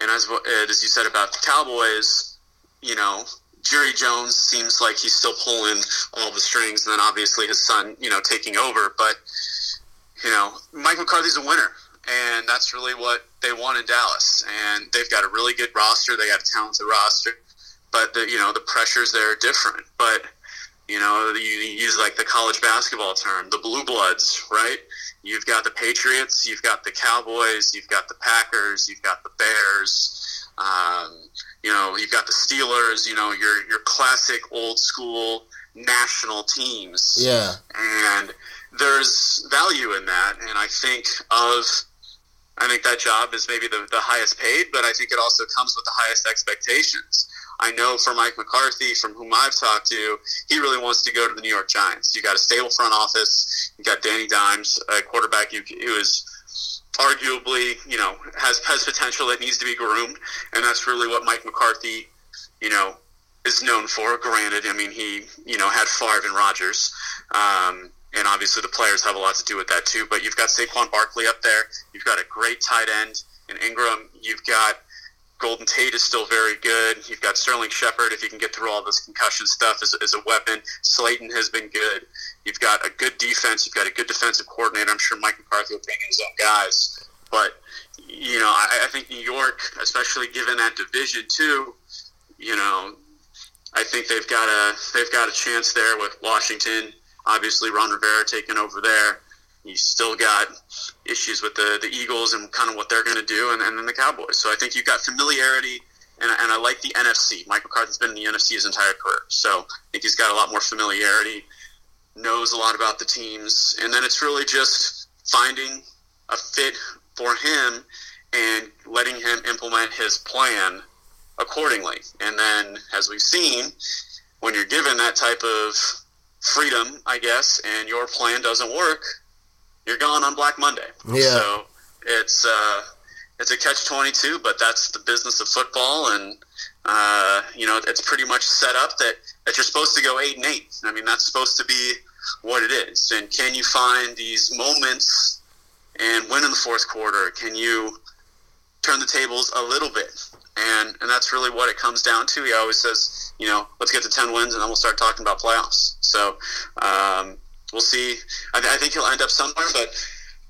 D: And as uh, as you said about the Cowboys, you know Jerry Jones seems like he's still pulling all the strings, and then obviously his son, you know, taking over. But you know, Mike McCarthy's a winner, and that's really what they want in Dallas. And they've got a really good roster. They got a talented roster, but the you know the pressures there are different. But you know, you use like the college basketball term, the blue bloods, right? You've got the Patriots, you've got the Cowboys, you've got the Packers, you've got the Bears. Um, you know, you've got the Steelers. You know, your your classic old school national teams.
C: Yeah.
D: And there's value in that, and I think of. I think that job is maybe the, the highest paid, but I think it also comes with the highest expectations. I know for Mike McCarthy, from whom I've talked to, he really wants to go to the New York Giants. You got a stable front office. You got Danny Dimes, a quarterback who, is arguably, you know, has has potential that needs to be groomed, and that's really what Mike McCarthy, you know, is known for. Granted, I mean he, you know, had Favre and Rodgers. Um, and obviously the players have a lot to do with that too. But you've got Saquon Barkley up there. You've got a great tight end in Ingram. You've got Golden Tate is still very good. You've got Sterling Shepard, if you can get through all this concussion stuff, as, as a weapon. Slayton has been good. You've got a good defense. You've got a good defensive coordinator. I'm sure Mike McCarthy will bring in his own guys. But, you know, I, I think New York, especially given that division too, you know, I think they've got a they've got a chance there with Washington. Obviously, Ron Rivera taking over there. You still got issues with the, the Eagles and kind of what they're going to do, and, and then the Cowboys. So I think you've got familiarity, and, and I like the NFC. Mike McCarthy's been in the NFC his entire career, so I think he's got a lot more familiarity, knows a lot about the teams, and then it's really just finding a fit for him and letting him implement his plan accordingly. And then, as we've seen, when you're given that type of freedom, I guess, and your plan doesn't work, you're gone on Black Monday.
C: Yeah.
D: So it's uh, it's a catch twenty two, but that's the business of football, and uh, you know it's pretty much set up that that you're supposed to go eight and eight. I mean that's supposed to be what it is. And can you find these moments and win in the fourth quarter? Can you turn the tables a little bit? And and that's really what it comes down to. He always says, you know, let's get to ten wins, and then we'll start talking about playoffs. So. Um, we'll see. I, I, think he'll end up somewhere, but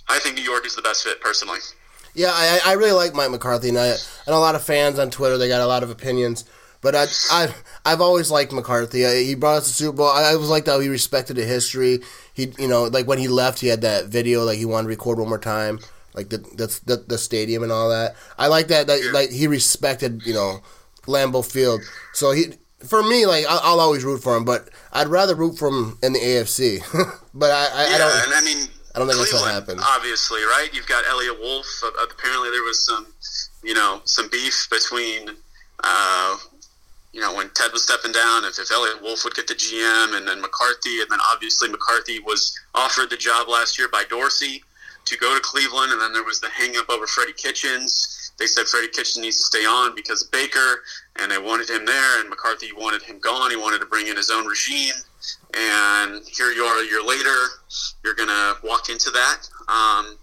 D: I think New York is the best fit personally.
C: Yeah, I, I really like Mike McCarthy, and I, know a lot of fans on Twitter. They got a lot of opinions, but I, I I've always liked McCarthy. He brought us the Super Bowl. I, was like how he respected the history. He, you know, like when he left, he had that video like he wanted to record one more time, like the the the, the stadium and all that. I like that. That
D: Yeah.
C: like he respected, you know, Lambeau Field. So he. For me, like I'll, I'll always root for him, but I'd rather root for him in the AFC. but I, I,
D: Yeah,
C: I don't.
D: and I mean,
C: I don't think that's what
D: Cleveland,
C: happened.
D: Obviously, right? You've got Eliot Wolf. Uh, apparently, there was some, you know, some beef between, uh, you know, when Ted was stepping down, if, if Eliot Wolf would get the GM, and then McCarthy, and then obviously McCarthy was offered the job last year by Dorsey to go to Cleveland, and then there was the hangup over Freddie Kitchens. They said Freddie Kitchens needs to stay on because of Baker, and they wanted him there, and McCarthy wanted him gone. He wanted to bring in his own regime, and here you are a year later. You're going to walk into that. Um,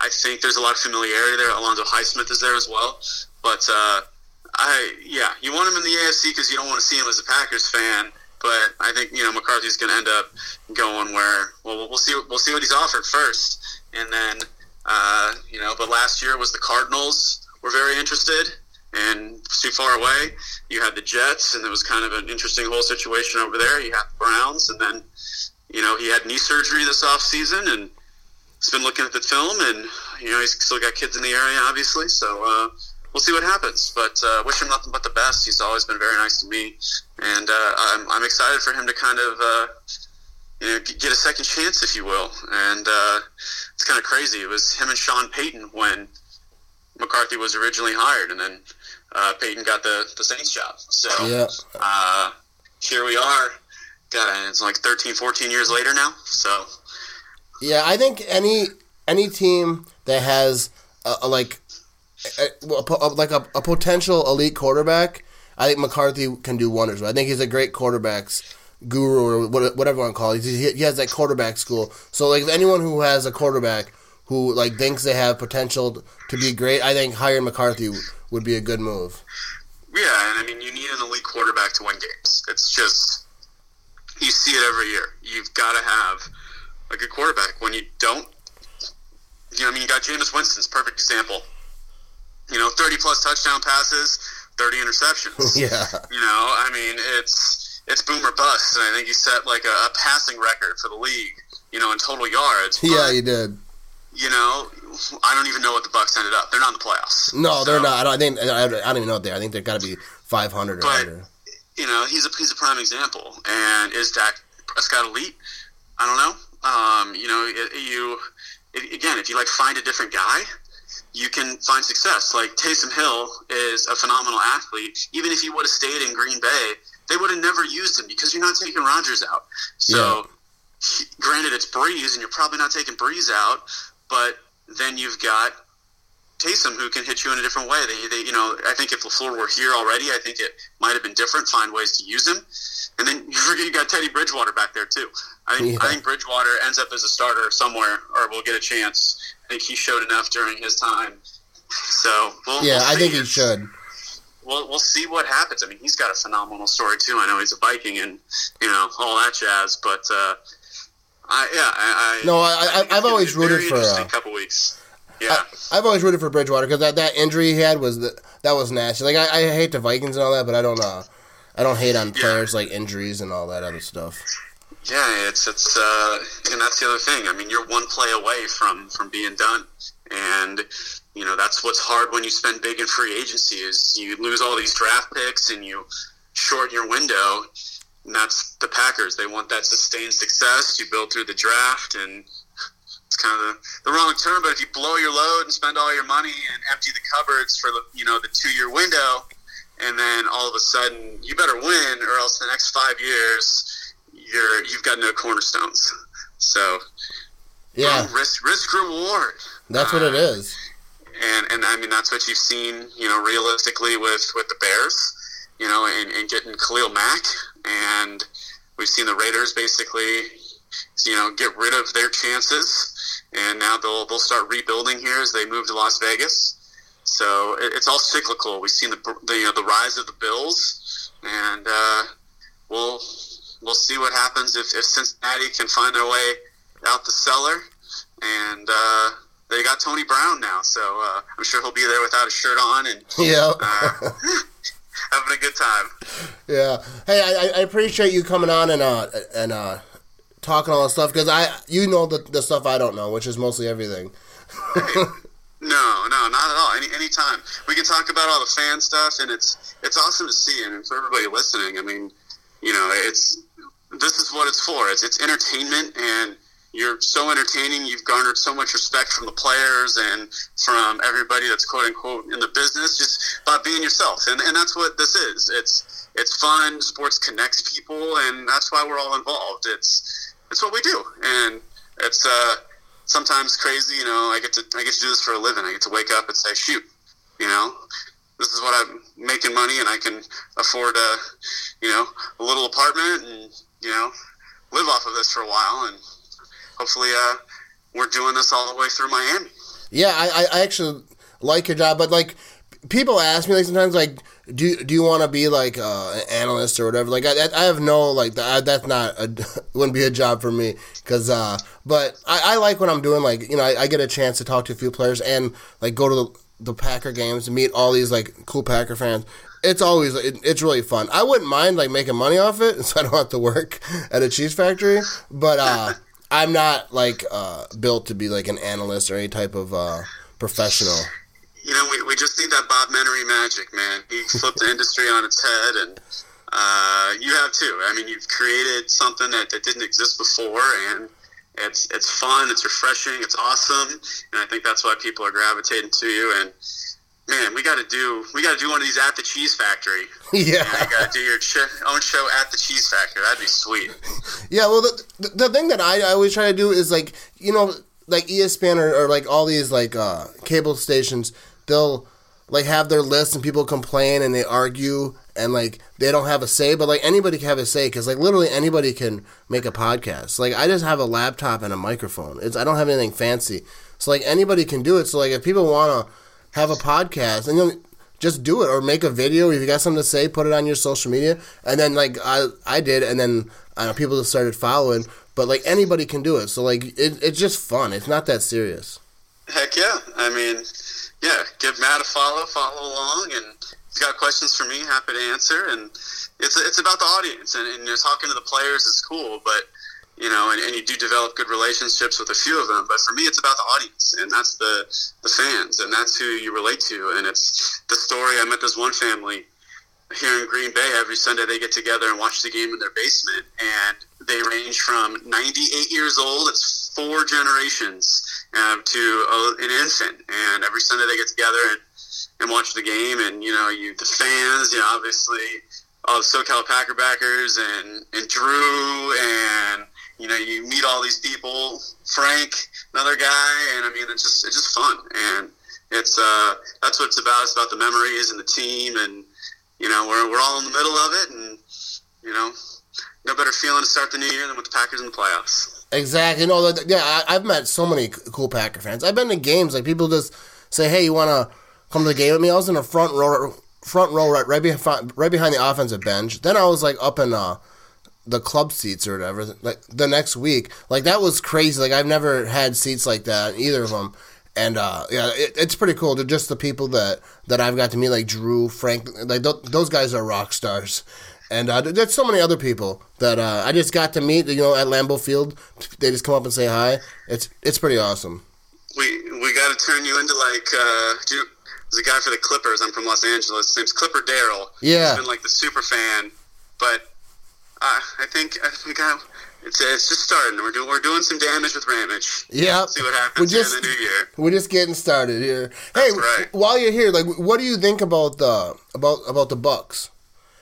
D: I think there's a lot of familiarity there. Alonzo Highsmith is there as well, but uh, I yeah, you want him in the AFC because you don't want to see him as a Packers fan. But I think you know McCarthy's going to end up going where well we'll see we'll see what he's offered first, and then uh, you know. But last year was the Cardinals were very interested, and too far away. You had the Jets, and it was kind of an interesting whole situation over there. You had the Browns, and then you know he had knee surgery this off season, and he's been looking at the film, and you know he's still got kids in the area, obviously. So uh, we'll see what happens. But uh, wish him nothing but the best. He's always been very nice to me, and uh, I'm, I'm excited for him to kind of uh, you know get a second chance, if you will. And uh, it's kind of crazy. It was him and Sean Payton when McCarthy was originally hired, and then uh, Payton got the the Saints job. So
C: Yeah.
D: uh, here we are. God, it's like 13, 14 years later now. So
C: Yeah, I think any any team that has a, a, like a, a, like a, a potential elite quarterback, I think McCarthy can do wonders. I think he's a great quarterbacks guru or whatever you want to call it. He, he has that quarterback school. So like if anyone who has a quarterback who like thinks they have potential to be great, I think hiring McCarthy would be a good move.
D: yeah, and I mean you need an elite quarterback to win games. It's just you see it every year. You've got to have a good quarterback. When you don't, you know, I mean, you got Jameis Winston's perfect example. You know, thirty plus touchdown passes, thirty interceptions.
C: Yeah.
D: You know, I mean, it's it's boom or bust, and I think he set like a, a passing record for the league. You know, in total yards.
C: Yeah,
D: But-
C: he did.
D: you know, I don't even know what the Bucs ended up. They're not in the playoffs.
C: No, they're not. I don't I think I don't, I don't even know what they. are. I think they've got to be five hundred or under.
D: You know, he's a he's a prime example. And is Dak Prescott elite? I don't know. Um, you know, it, you it, again, if you like find a different guy, you can find success. Like Taysom Hill is a phenomenal athlete. Even if he would have stayed in Green Bay, they would have never used him because you're not taking Rodgers out. So, he- granted, it's Brees, and you're probably not taking Brees out, but then you've got Taysom who can hit you in a different way. They, they, you know, I think if Lafleur were here already, I think it might have been different. Find ways to use him, and then you forget you got Teddy Bridgewater back there too. I think
C: Yeah.
D: I think Bridgewater ends up as a starter somewhere, or will get a chance. I think he showed enough during his time. So we'll,
C: Yeah,
D: we'll
C: I think he should.
D: We'll, we'll see what happens. I mean, he's got a phenomenal story too. I know he's a Viking and you know all that jazz, but uh, I yeah, I, I
C: No, I- I- I've always
D: be a very
C: rooted for,
D: a
C: uh,
D: couple weeks. Yeah.
C: I've always rooted for Bridgewater because that, that injury he had was the, that was nasty. Like I, I hate the Vikings and all that, but I don't uh I don't hate on players like injuries and all that other stuff.
D: Yeah, it's it's uh, and that's the other thing. I mean, you're one play away from from being done, and you know that's what's hard when you spend big in free agency is you lose all these draft picks and you shorten your window. And that's the Packers. They want that sustained success. You build through the draft, and it's kind of the, wrong term. But if you blow your load and spend all your money and empty the cupboards for the you know the two year window, and then all of a sudden you better win, or else the next five years you're you've got no cornerstones. So
C: Yeah,
D: risk risk reward,
C: that's what it uh, is.
D: And and I mean that's what you've seen, you know, realistically with with the Bears, you know, and, and getting Khalil Mack, and we've seen the Raiders basically, you know, get rid of their chances, and now they'll they'll start rebuilding here as they move to Las Vegas. So it, it's all cyclical. We've seen the the, you know, the rise of the Bills, and uh, we'll we'll see what happens if, if Cincinnati can find their way out the cellar, and uh, they got Tony Brown now, so uh, I'm sure he'll be there without a shirt on and
C: Yeah,
D: uh, having a good time.
C: yeah. Hey, I, I appreciate you coming on and uh and uh talking all this stuff because I you know the the stuff I don't know, which is mostly everything.
D: No, no, not at all. Any anytime we can talk about all the fan stuff, and it's it's awesome to see. And for everybody listening, I mean, you know, it's this is what it's for. It's it's entertainment, and you're so entertaining. You've garnered so much respect from the players and from everybody that's quote unquote in the business, just by being yourself. And and that's what this is. It's it's fun. Sports connects people, and that's why we're all involved. It's it's what we do, and it's uh sometimes crazy. You know, I get to I get to do this for a living. I get to wake up and say, shoot, you know, this is what I'm making money, and I can afford a you know a little apartment, and you know live off of this for a while, and hopefully uh, we're doing this all the way through Miami.
C: Yeah, I, I- actually like your job, but like people ask me like sometimes like do do you want to be like uh, an analyst or whatever? Like I, I have no like that, that's not a, wouldn't be a job for me because uh, but I, I like what I'm doing. Like you know, I, I get a chance to talk to a few players and like go to the, the Packer games and meet all these like cool Packer fans. It's always it, it's really fun. I wouldn't mind like making money off it, so I don't have to work at a cheese factory. But uh, I'm not like uh, built to be like an analyst or any type of uh, professional.
D: You know, we, we just need that Bob Menery magic, man. He flipped the industry on its head, and uh, you have too. I mean, you've created something that, that didn't exist before, and it's it's fun, it's refreshing, it's awesome, and I think that's why people are gravitating to you. And man, we got to do we got to do one of these at the Cheese Factory.
C: yeah.
D: You got to do your ch- own show at the Cheese Factory. That'd be sweet.
C: Yeah, well, the, the, the thing that I, I always try to do is like, you know, like ESPN or, or like all these like uh, cable stations, they'll like have their list and people complain and they argue and like they don't have a say, but like anybody can have a say because like literally anybody can make a podcast. Like I just have a laptop and a microphone. It's I don't have anything fancy, so like anybody can do it. So like if people want to have a podcast and you know, just do it or make a video. If you got something to say put it on your social media. And then like i i did and then know, people just started following. But like anybody can do it. So like it, it's just fun. It's not that serious.
D: Heck yeah. I mean, yeah, give Matt a follow, follow along, and if you've got questions for me, happy to answer. And it's it's about the audience, and, and you're talking to the players is cool, but you know, and, and you do develop good relationships with a few of them. But for me, it's about the audience, and that's the the fans, and that's who you relate to. And it's the story. I met this one family here in Green Bay. Every Sunday, they get together and watch the game in their basement, and they range from 98 years old. It's four generations uh, to a, an infant, and every Sunday they get together and and watch the game. And you know, you the fans, you know, obviously all the SoCal Packer backers and and Drew and you know, you meet all these people, Frank, another guy, and I mean, it's just it's just fun, and it's uh, that's what it's about. It's about the memories and the team, and you know, we're we're all in the middle of it, and you know, no better feeling to start the new year than with the Packers in the playoffs.
C: Exactly. No, yeah, I, I've met so many cool Packer fans. I've been to games like people just say, "Hey, you want to come to the game with me?" I was in the front row, front row, right, right behind, right behind the offensive bench. Then I was like up in uh, the club seats or whatever. Like the next week, like that was crazy. Like I've never had seats like that, either of them. And uh, yeah, it, it's pretty cool. They're just the people that that I've got to meet, like Drew, Frank. Like th- those guys are rock stars. And uh, there's so many other people that uh, I just got to meet. You know, at Lambeau Field, they just come up and say hi. It's it's pretty awesome.
D: We we got to turn you into like uh, do, there's a guy for the Clippers. I'm from Los Angeles. His name's Clipper Daryl.
C: Yeah.
D: He's been like the super fan, but uh, I think I think I, it's it's just starting. We're doing we're doing some damage with Ramage.
C: Yeah.
D: See what happens
C: We're just-
D: in the new year.
C: We're just getting started here. Hey,
D: That's right.
C: while you're here, like, what do you think about the about about the Bucks?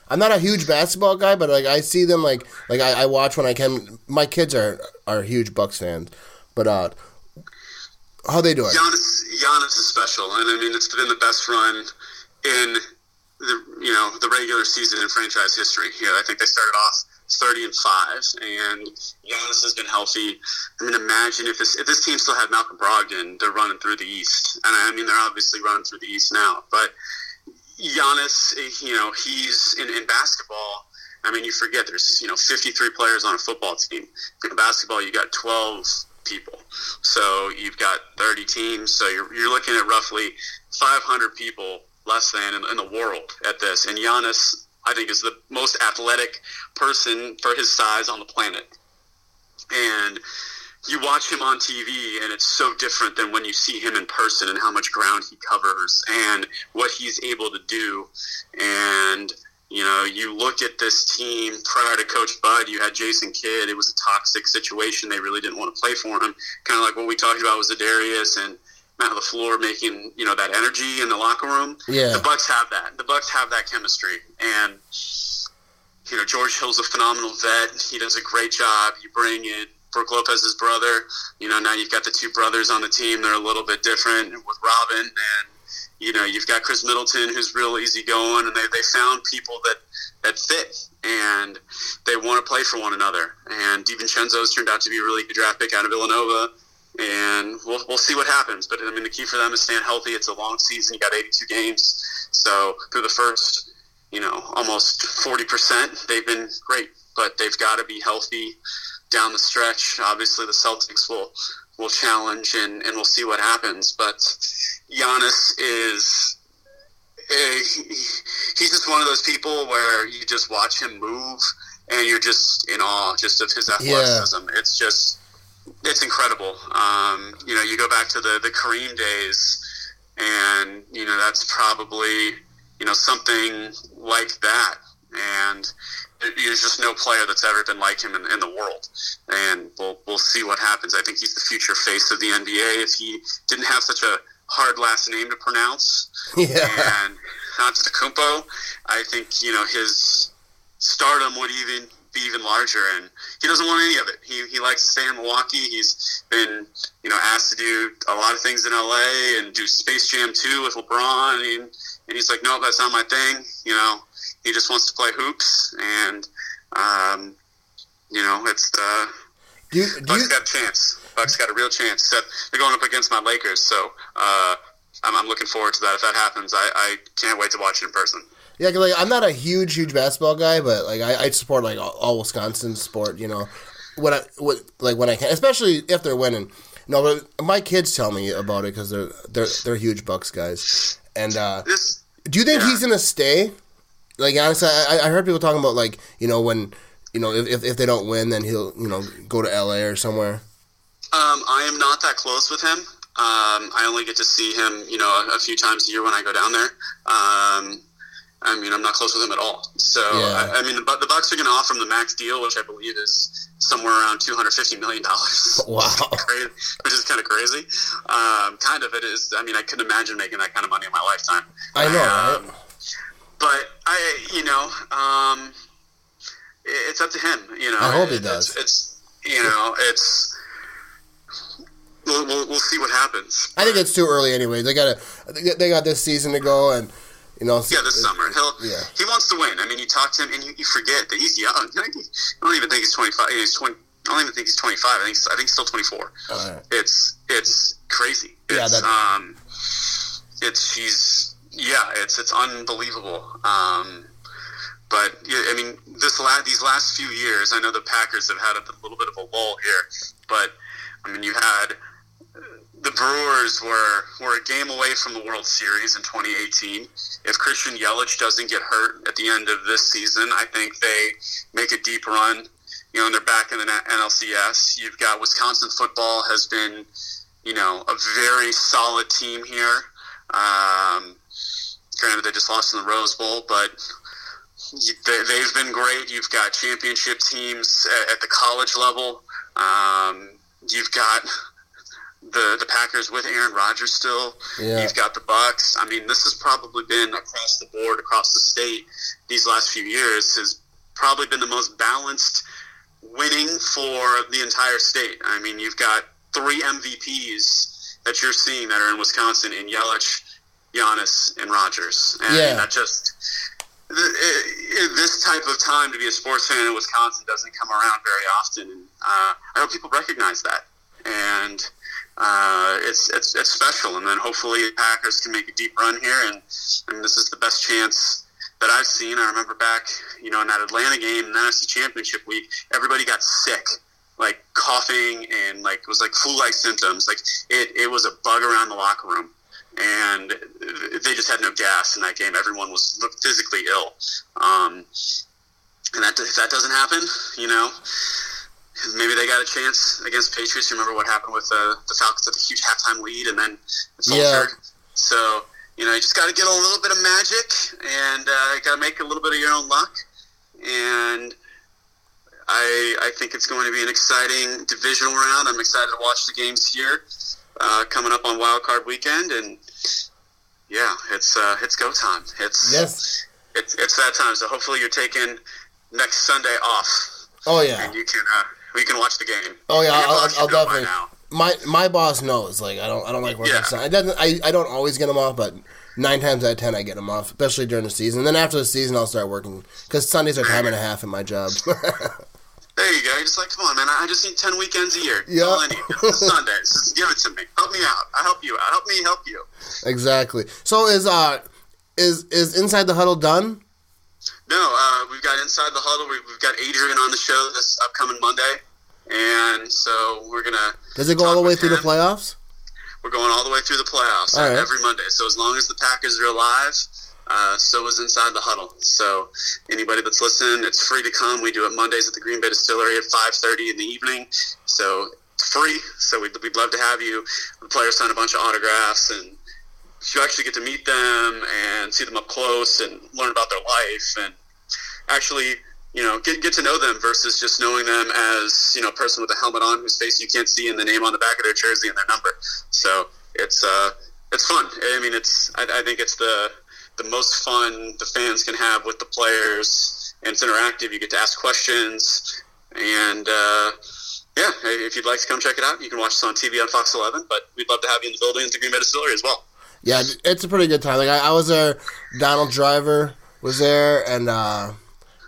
C: I'm not a huge basketball guy, but like I see them like like I, I watch when I can. My kids are are huge Bucks fans, but uh, how they doing?
D: Giannis Giannis is special, and I mean it's been the best run in the you know the regular season in franchise history. Yeah, I think they started off thirty and five, and Giannis has been healthy. I mean, imagine if this if this team still had Malcolm Brogdon, they're running through the East, and I mean they're obviously running through the East now, but Giannis, you know, he's in, in basketball. I mean, you forget there's you know 53 players on a football team. In basketball, you got 12 people, so you've got 30 teams. So you're you're looking at roughly 500 people less than in, in the world at this. And Giannis, I think, is the most athletic person for his size on the planet. And you watch him on TV, and it's so different than when you see him in person and how much ground he covers and what he's able to do. And you know, you look at this team prior to Coach Bud. You had Jason Kidd. It was a toxic situation. They really didn't want to play for him. Kind of like what we talked about with Za'Darius and Matt LaFleur making you know that energy in the locker room.
C: Yeah.
D: the Bucks have that. The Bucks have that chemistry, and you know George Hill's a phenomenal vet. He does a great job. You bring in Brook Lopez's brother. You know now you've got the two brothers on the team. They're a little bit different with Robin, and you know you've got Khris Middleton who's real easygoing, and they they found people that that fit and they want to play for one another. And DiVincenzo's turned out to be a really good draft pick out of Villanova. And we'll, we'll see what happens. But I mean, the key for them is staying healthy. It's a long season. You got 82 games. So through the first, you know, almost 40%, they've been great. But they've got to be healthy down the stretch. Obviously, the Celtics will will challenge, and, and we'll see what happens. But Giannis is he- he's just one of those people where you just watch him move, and you're just in awe just of his athleticism. It's just it's incredible. Um, you know, you go back to the the Kareem days, and you know that's probably you know something like that, and there's just no player that's ever been like him in, in the world, and we'll we'll see what happens. I think he's the future face of the NBA. If he didn't have such a hard last name to pronounce,
C: Yeah.
D: and Antetokounmpo, I think you know his stardom would even be even larger. And he doesn't want any of it. He he likes to stay in Milwaukee. He's been you know asked to do a lot of things in LA and do Space Jam 2 with LeBron, and, and he's like, no, that's not my thing. You know, he just wants to play hoops, and um, you know, it's uh,
C: Do you, do
D: Bucks
C: you,
D: got a chance. Bucks got a real chance. So they're going up against my Lakers, so uh, I'm, I'm looking forward to that. If that happens, I, I can't wait to watch it in person.
C: Yeah, 'cause, like I'm not a huge, huge basketball guy, but like I, I support like all, all Wisconsin sport. You know, when I what, like when I can, especially if they're winning. No, but my kids tell me about it because they're they're they're huge Bucks guys. And uh,
D: This
C: do you think
D: Yeah.
C: he's gonna stay? Like honestly, I, I heard people talking about like you know when you know, if, if if they don't win, then he'll you know go to L.A. or somewhere.
D: Um, I am not that close with him. Um, I only get to see him, you know, a, a few times a year when I go down there. Um, I mean, I'm not close with him at all. So,
C: Yeah.
D: I, I mean, the, the Bucks are going to offer him the max deal, which I believe is somewhere around 250 million dollars.
C: Wow.
D: Which is kind of crazy. Um, kind of it is. I mean, I couldn't imagine making that kind of money in my lifetime.
C: I know,
D: Um,
C: right?
D: But I, you know, um, it- it's up to him. You know,
C: I hope he
D: It-
C: does.
D: It's, it's you know, it's. We'll, we'll, we'll see what happens.
C: I think it's too early anyway. They got to they got this season to go, and you know,
D: Yeah, this summer. He'll
C: Yeah.
D: he wants to win. I mean, you talk to him and you, you forget that he's young. I don't even think he's twenty five. He's twenty. I don't even think he's twenty five. I think I think he's still twenty four.
C: Right.
D: It's it's crazy.
C: Yeah,
D: It's,
C: that-
D: um, it's she's yeah. It's it's unbelievable. Um, but yeah, I mean, this la- these last few years, I know the Packers have had a little bit of a lull here, but I mean, you had the Brewers were were a game away from the World Series in 2018. If Christian Yelich doesn't get hurt at the end of this season, I think they make a deep run. You know, and they're back in the NLCS. You've got Wisconsin football has been, you know, a very solid team here. Um, granted, they just lost in the Rose Bowl, but they, they've been great. You've got championship teams at, at the college level. Um, you've got the the Packers with Aaron Rodgers still.
C: Yeah.
D: You've got the Bucks. I mean, this has probably been across the board, across the state. These last few years has probably been the most balanced winning for the entire state. I mean, you've got three MVPs that you're seeing that are in Wisconsin in Yelich, Giannis, and Rodgers. And
C: Yeah.
D: that just this type of time to be a sports fan in Wisconsin doesn't come around very often. And uh, I hope people recognize that. And uh, it's, it's it's special. And then hopefully the Packers can make a deep run here. And, and this is the best chance that I've seen. I remember back, you know, in that Atlanta game, in the NFC Championship week, everybody got sick, like coughing and like it was like flu-like symptoms. Like it, it was a bug around the locker room, and they just had no gas in that game. Everyone was physically ill. Um, and that if that doesn't happen, you know, maybe they got a chance against Patriots. You remember what happened with uh, the Falcons had a huge halftime lead, and then it's
C: Yeah.
D: So you know, you just got to get a little bit of magic, and uh, got to make a little bit of your own luck. And I I think it's going to be an exciting divisional round. I'm excited to watch the games here uh, coming up on Wild Card Weekend, and yeah, it's uh, it's go time. It's
C: Yes.
D: it's it's that time. So hopefully you're taking next Sunday off,
C: Oh yeah.
D: and you can uh, we can watch the game.
C: Oh yeah. I'll, I'll
D: should know by
C: definitely.
D: now.
C: My my boss knows. Like I don't I don't like working
D: Yeah.
C: Sunday. It doesn't. I, I don't always get them off, but nine times out of ten I get them off, especially during the season. then after the season I'll start working because Sundays are time and a half in my job.
D: There you go. You're just like, come on, man. I just need ten weekends a year.
C: Yeah.
D: All I need. It's. Just give it to me. Help me out. I help you out. Help me help you.
C: exactly. So is uh is is inside the huddle done?
D: No, uh, we've got inside the huddle. We've got Adrian on the show this upcoming Monday, and so we're gonna
C: Does it go all the way through the playoffs?
D: We're going all the way through the playoffs uh,
C: right.
D: every Monday. So as long as the Packers are alive, uh, so is Inside the Huddle. So anybody that's listening, it's free to come. We do it Mondays at the Green Bay Distillery at 5.30 in the evening. So it's free. So we'd, we'd love to have you. The players sign a bunch of autographs and you actually get to meet them and see them up close and learn about their life and actually you know get, get to know them versus just knowing them as you know a person with a helmet on whose face you can't see and the name on the back of their jersey and their number so it's uh it's fun i mean it's i, I think it's the the most fun the fans can have with the players and it's interactive you get to ask questions and uh yeah, if you'd like to come check it out, you can watch us on TV on Fox 11. But we'd love to have you in the building at the Green Bay Distillery as well.
C: Yeah, it's a pretty good time. Like I, I was there, Donald Driver was there, and uh,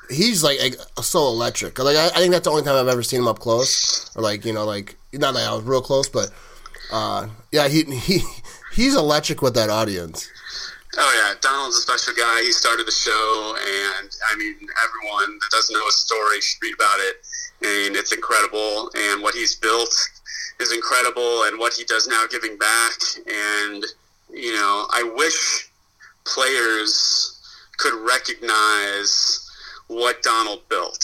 C: he's like, like, so electric. Like I, I think that's the only time I've ever seen him up close, or like you know, like not that I was real close, but uh, yeah, he he he's electric with that audience.
D: Oh yeah, Donald's a special guy. He started the show, and I mean, everyone that doesn't know his story should read about it. And it's incredible, and what he's built is incredible, and what he does now, giving back. And you know, I wish players could recognize what Donald built.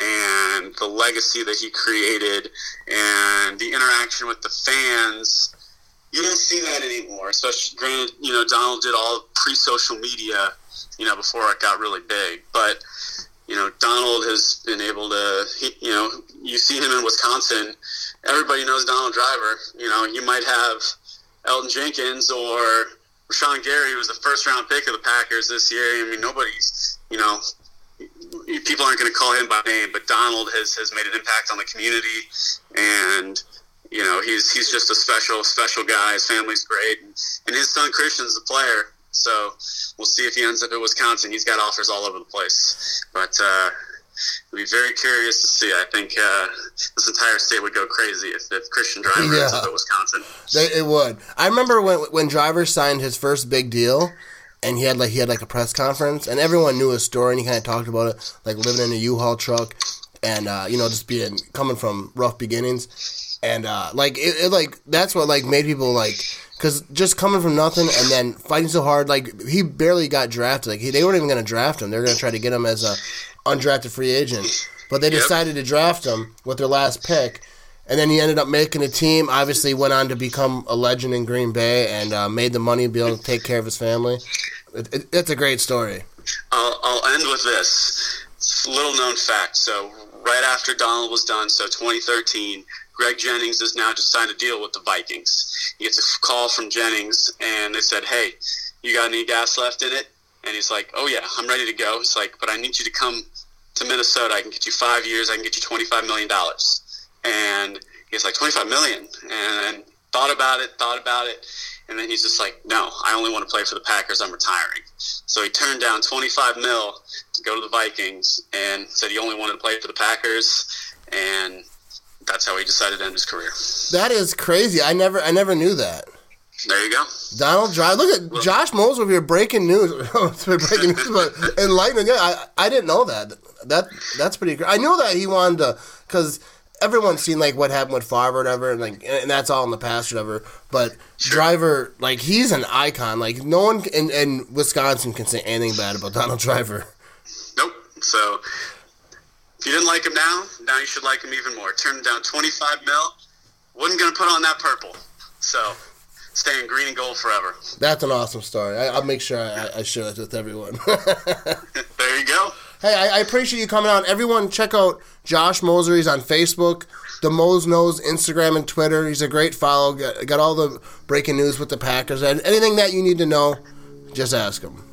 D: and the legacy that he created and the interaction with the fans. You don't see that anymore. Especially, granted, you know, Donald did all pre-social media, you know, before it got really big. But you know, Donald has been able to, he, you know, you see him in Wisconsin. Everybody knows Donald Driver. You know, you might have Elgton Jenkins or Rashan Gary, who was the first round pick of the Packers this year. I mean, nobody's, you know, people aren't going to call him by name, but Donald has, has made an impact on the community, and you know he's he's just a special special guy. His family's great, and, and his son Christian's a player. So we'll see if he ends up at Wisconsin. He's got offers all over the place, but uh, we'll be very curious to see. I think uh, this entire state would go crazy if, if Christian Driver
C: Yeah.
D: ends up at Wisconsin.
C: They, it would. I remember when when Driver signed his first big deal, and he had like he had like a press conference, and everyone knew his story, and he kind of talked about it, like living in a U-Haul truck, and uh, you know just being coming from rough beginnings, and uh, like it, it like that's what like made people like. Cause just coming from nothing and then fighting so hard, like he barely got drafted. Like he, they weren't even going to draft him. They were going to try to get him as a undrafted free agent, but they
D: Yep.
C: decided to draft him with their last pick. And then he ended up making a team. Obviously, went on to become a legend in Green Bay and uh, made the money to be able to take care of his family. It, it, it's a great story.
D: I'll, I'll end with this little known fact. So, right after Donald was done, so 2013, Greg Jennings has now just signed a deal with the Vikings. He gets a call from Jennings, and they said, Hey, you got any gas left in it? And he's like, Oh, yeah, I'm ready to go. He's like, But I need you to come to Minnesota. I can get you five years, I can get you $25 million. And he's like, 25 million. And thought about it, thought about it. And then he's just like, no, I only want to play for the Packers. I'm retiring. So he turned down 25 mil to go to the Vikings and said he only wanted to play for the Packers. And that's how he decided to end his career.
C: That is crazy. I never, I never knew that.
D: There you go.
C: Donald Drive. Look at Josh Moser over here breaking news. Oh, breaking news, but enlightening. Yeah, I, I didn't know that. That that's pretty. Cra- I knew that he wanted to because everyone's seen like what happened with Favre or whatever, and like and that's all in the past, or whatever. But Driver, like he's an icon. Like no one in, in Wisconsin can say anything bad about Donald Driver.
D: Nope. So if you didn't like him now, now you should like him even more. Turned down 25 mil. Wasn't going to put on that purple. So staying green and gold forever.
C: That's an awesome story. I, I'll make sure I, I share it with everyone.
D: There you go.
C: Hey, I, I appreciate you coming on. Everyone, check out Josh Moser. He's on Facebook, the Mose Knows, Instagram, and Twitter. He's a great follow. Got, got all the breaking news with the Packers. And anything that you need to know, just ask him.